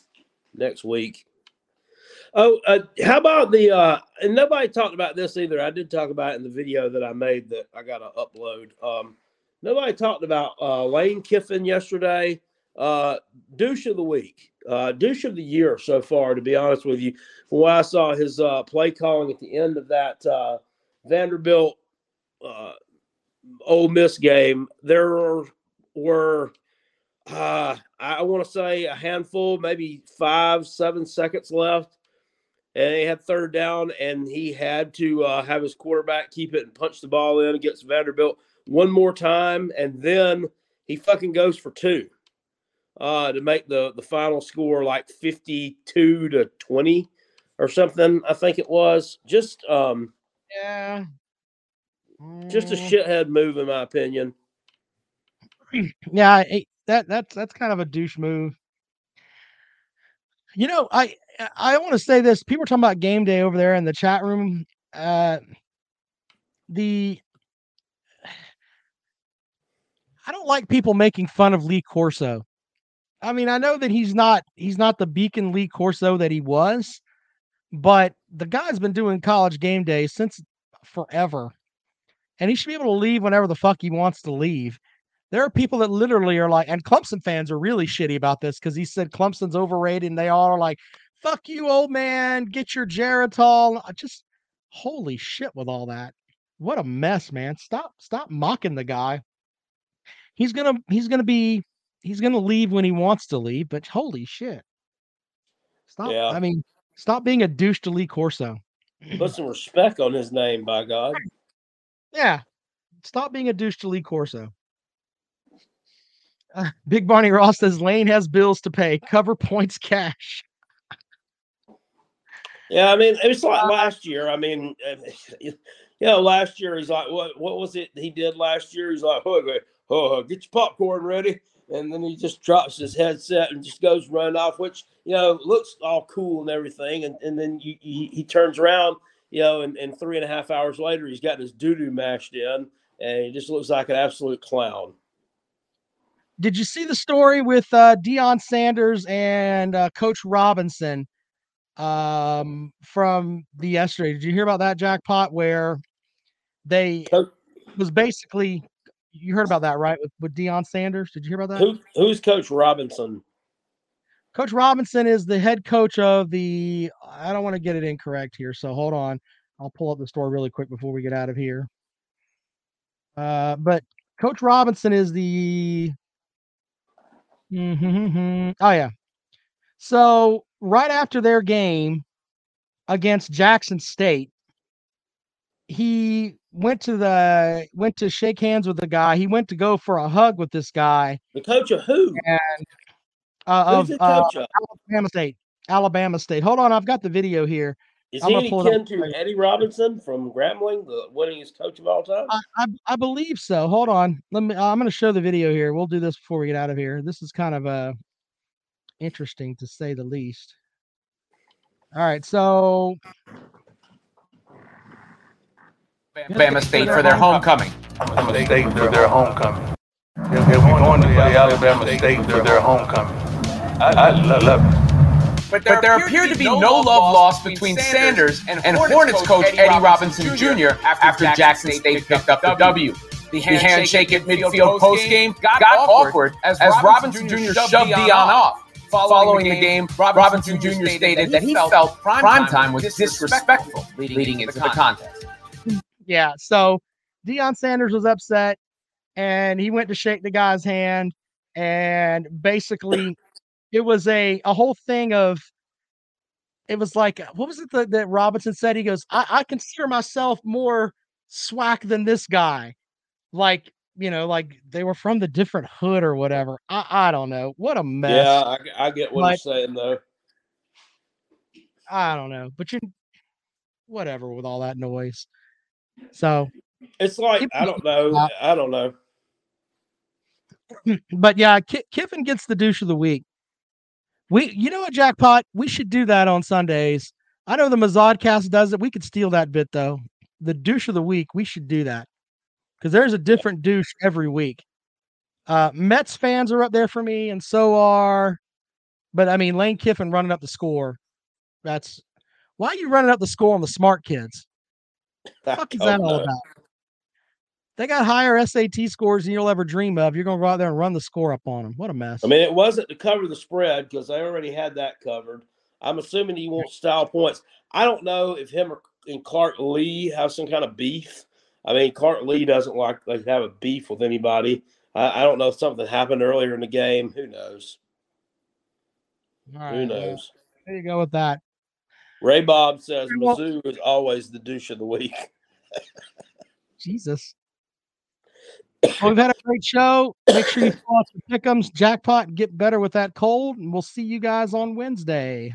next week. Oh, uh, how about the uh and nobody talked about this either. I did talk about it in the video that I made that I got to upload. Um nobody talked about uh Lane Kiffin yesterday. Uh douche of the week. Uh douche of the year so far to be honest with you. From what I saw his uh play calling at the end of that uh Vanderbilt uh Ole Miss game, there were, uh, I want to say a handful, maybe five, seven seconds left, and he had third down, and he had to uh, have his quarterback keep it and punch the ball in against Vanderbilt one more time, and then he fucking goes for two uh, to make the the final score like fifty two to twenty or something. I think it was just um, Yeah. Just a Mm. shithead move, in my opinion. yeah, I, that that's that's kind of a douche move. You know, I I want to say this. People are talking about game day over there in the chat room. Uh, the I don't like people making fun of Lee Corso. I mean, I know that he's not he's not the beacon Lee Corso that he was, but the guy's been doing college game day since forever. And he should be able to leave whenever the fuck he wants to leave. There are people that literally are like, and Clemson fans are really shitty about this because he said Clemson's overrated, and they all are like, "Fuck you, old man, get your Geritol." Uh, just holy shit with all that. What a mess, man. Stop, stop mocking the guy. He's gonna, he's gonna be, he's gonna leave when he wants to leave. But holy shit, stop. Yeah. I mean, stop being a douche to Lee Corso. Put some respect on his name, by God. Yeah. Stop being a douche to Lee Corso. Uh, Big Barney Ross says Lane has bills to pay. Cover points cash. Yeah, I mean, it was like last year. I mean, uh, you know, last year he's like, what what was it he did last year? He's like, oh, oh, get your popcorn ready, and then he just drops his headset and just goes running off, which you know looks all cool and everything, and and then you, he, he turns around, you know, and, and three and a half hours later he's got his doo doo mashed in, and he just looks like an absolute clown. Did you see the story with uh, Deion Sanders and uh, Coach Robinson um, from the yesterday? Did you hear about that jackpot where they was basically you heard about that right with, with Deion Sanders? Did you hear about that? Who who's Coach Robinson? Coach Robinson is the head coach of the. I don't want to get it incorrect here, so hold on. I'll pull up the story really quick before we get out of here. Uh, but Coach Robinson is the. Mhm. Oh yeah. So right after their game against Jackson State, he went to the went to shake hands with the guy. He went to go for a hug with this guy. The coach of who? And uh, of uh. Alabama State. Alabama State. Hold on, I've got the video here. Is I'm he gonna pull it to Eddie Robinson from Grambling, the winningest coach of all time? I, I, I believe so. Hold on. Let me. I'm going to show the video here. We'll do this before we get out of here. This is kind of uh interesting to say the least. All right, so Alabama State for their homecoming. Alabama State for their homecoming. They'll be going to play Alabama State for their homecoming. I, I lo- love it. But there, appeared to be no love lost between Sanders and, Hornets coach Eddie Robinson Jr. after Jackson State picked up the W. The handshake at midfield postgame got awkward as Robinson Jr. shoved Deion off. Following the game, Robinson Jr. stated that he felt primetime was disrespectful leading into the contest. yeah, so Deion Sanders was upset and he went to shake the guy's hand and basically it was a a whole thing of it was like what was it that, that Robinson said? He goes, I, I consider myself more swack than this guy. Like you know, like they were from the different hood or whatever. I, I don't know. What a mess. Yeah, I, I get what But- you're saying though. I don't know. But you whatever with all that noise. So It's like I don't know. I don't know. but yeah, Ki- Kiffin gets the douche of the week. We, you know what, jackpot? We should do that on Sundays. I know the Mazodcast does it. We could steal that bit though. The douche of the week. We should do that because there's a different douche every week. Uh, Mets fans are up there for me, and so are. But I mean, Lane Kiffin running up the score. That's why are you running up the score on the smart kids? I fuck is that all about? They got higher SAT scores than you'll ever dream of. You're gonna go out there and run the score up on them. What a mess. I mean, it wasn't to cover the spread because they already had that covered. I'm assuming he wants style points. I don't know if him or, and Clark Lea have some kind of beef. I mean, Clark Lea doesn't like like to have a beef with anybody. I, I don't know if something happened earlier in the game. Who knows? Right, Who knows? there you go with that. Ray Bob says Mizzou is always the douche of the week. Jesus. Well, we've had a great show. Make sure you follow us for pick'ems, jackpot, get better with that cold. And we'll see you guys on Wednesday.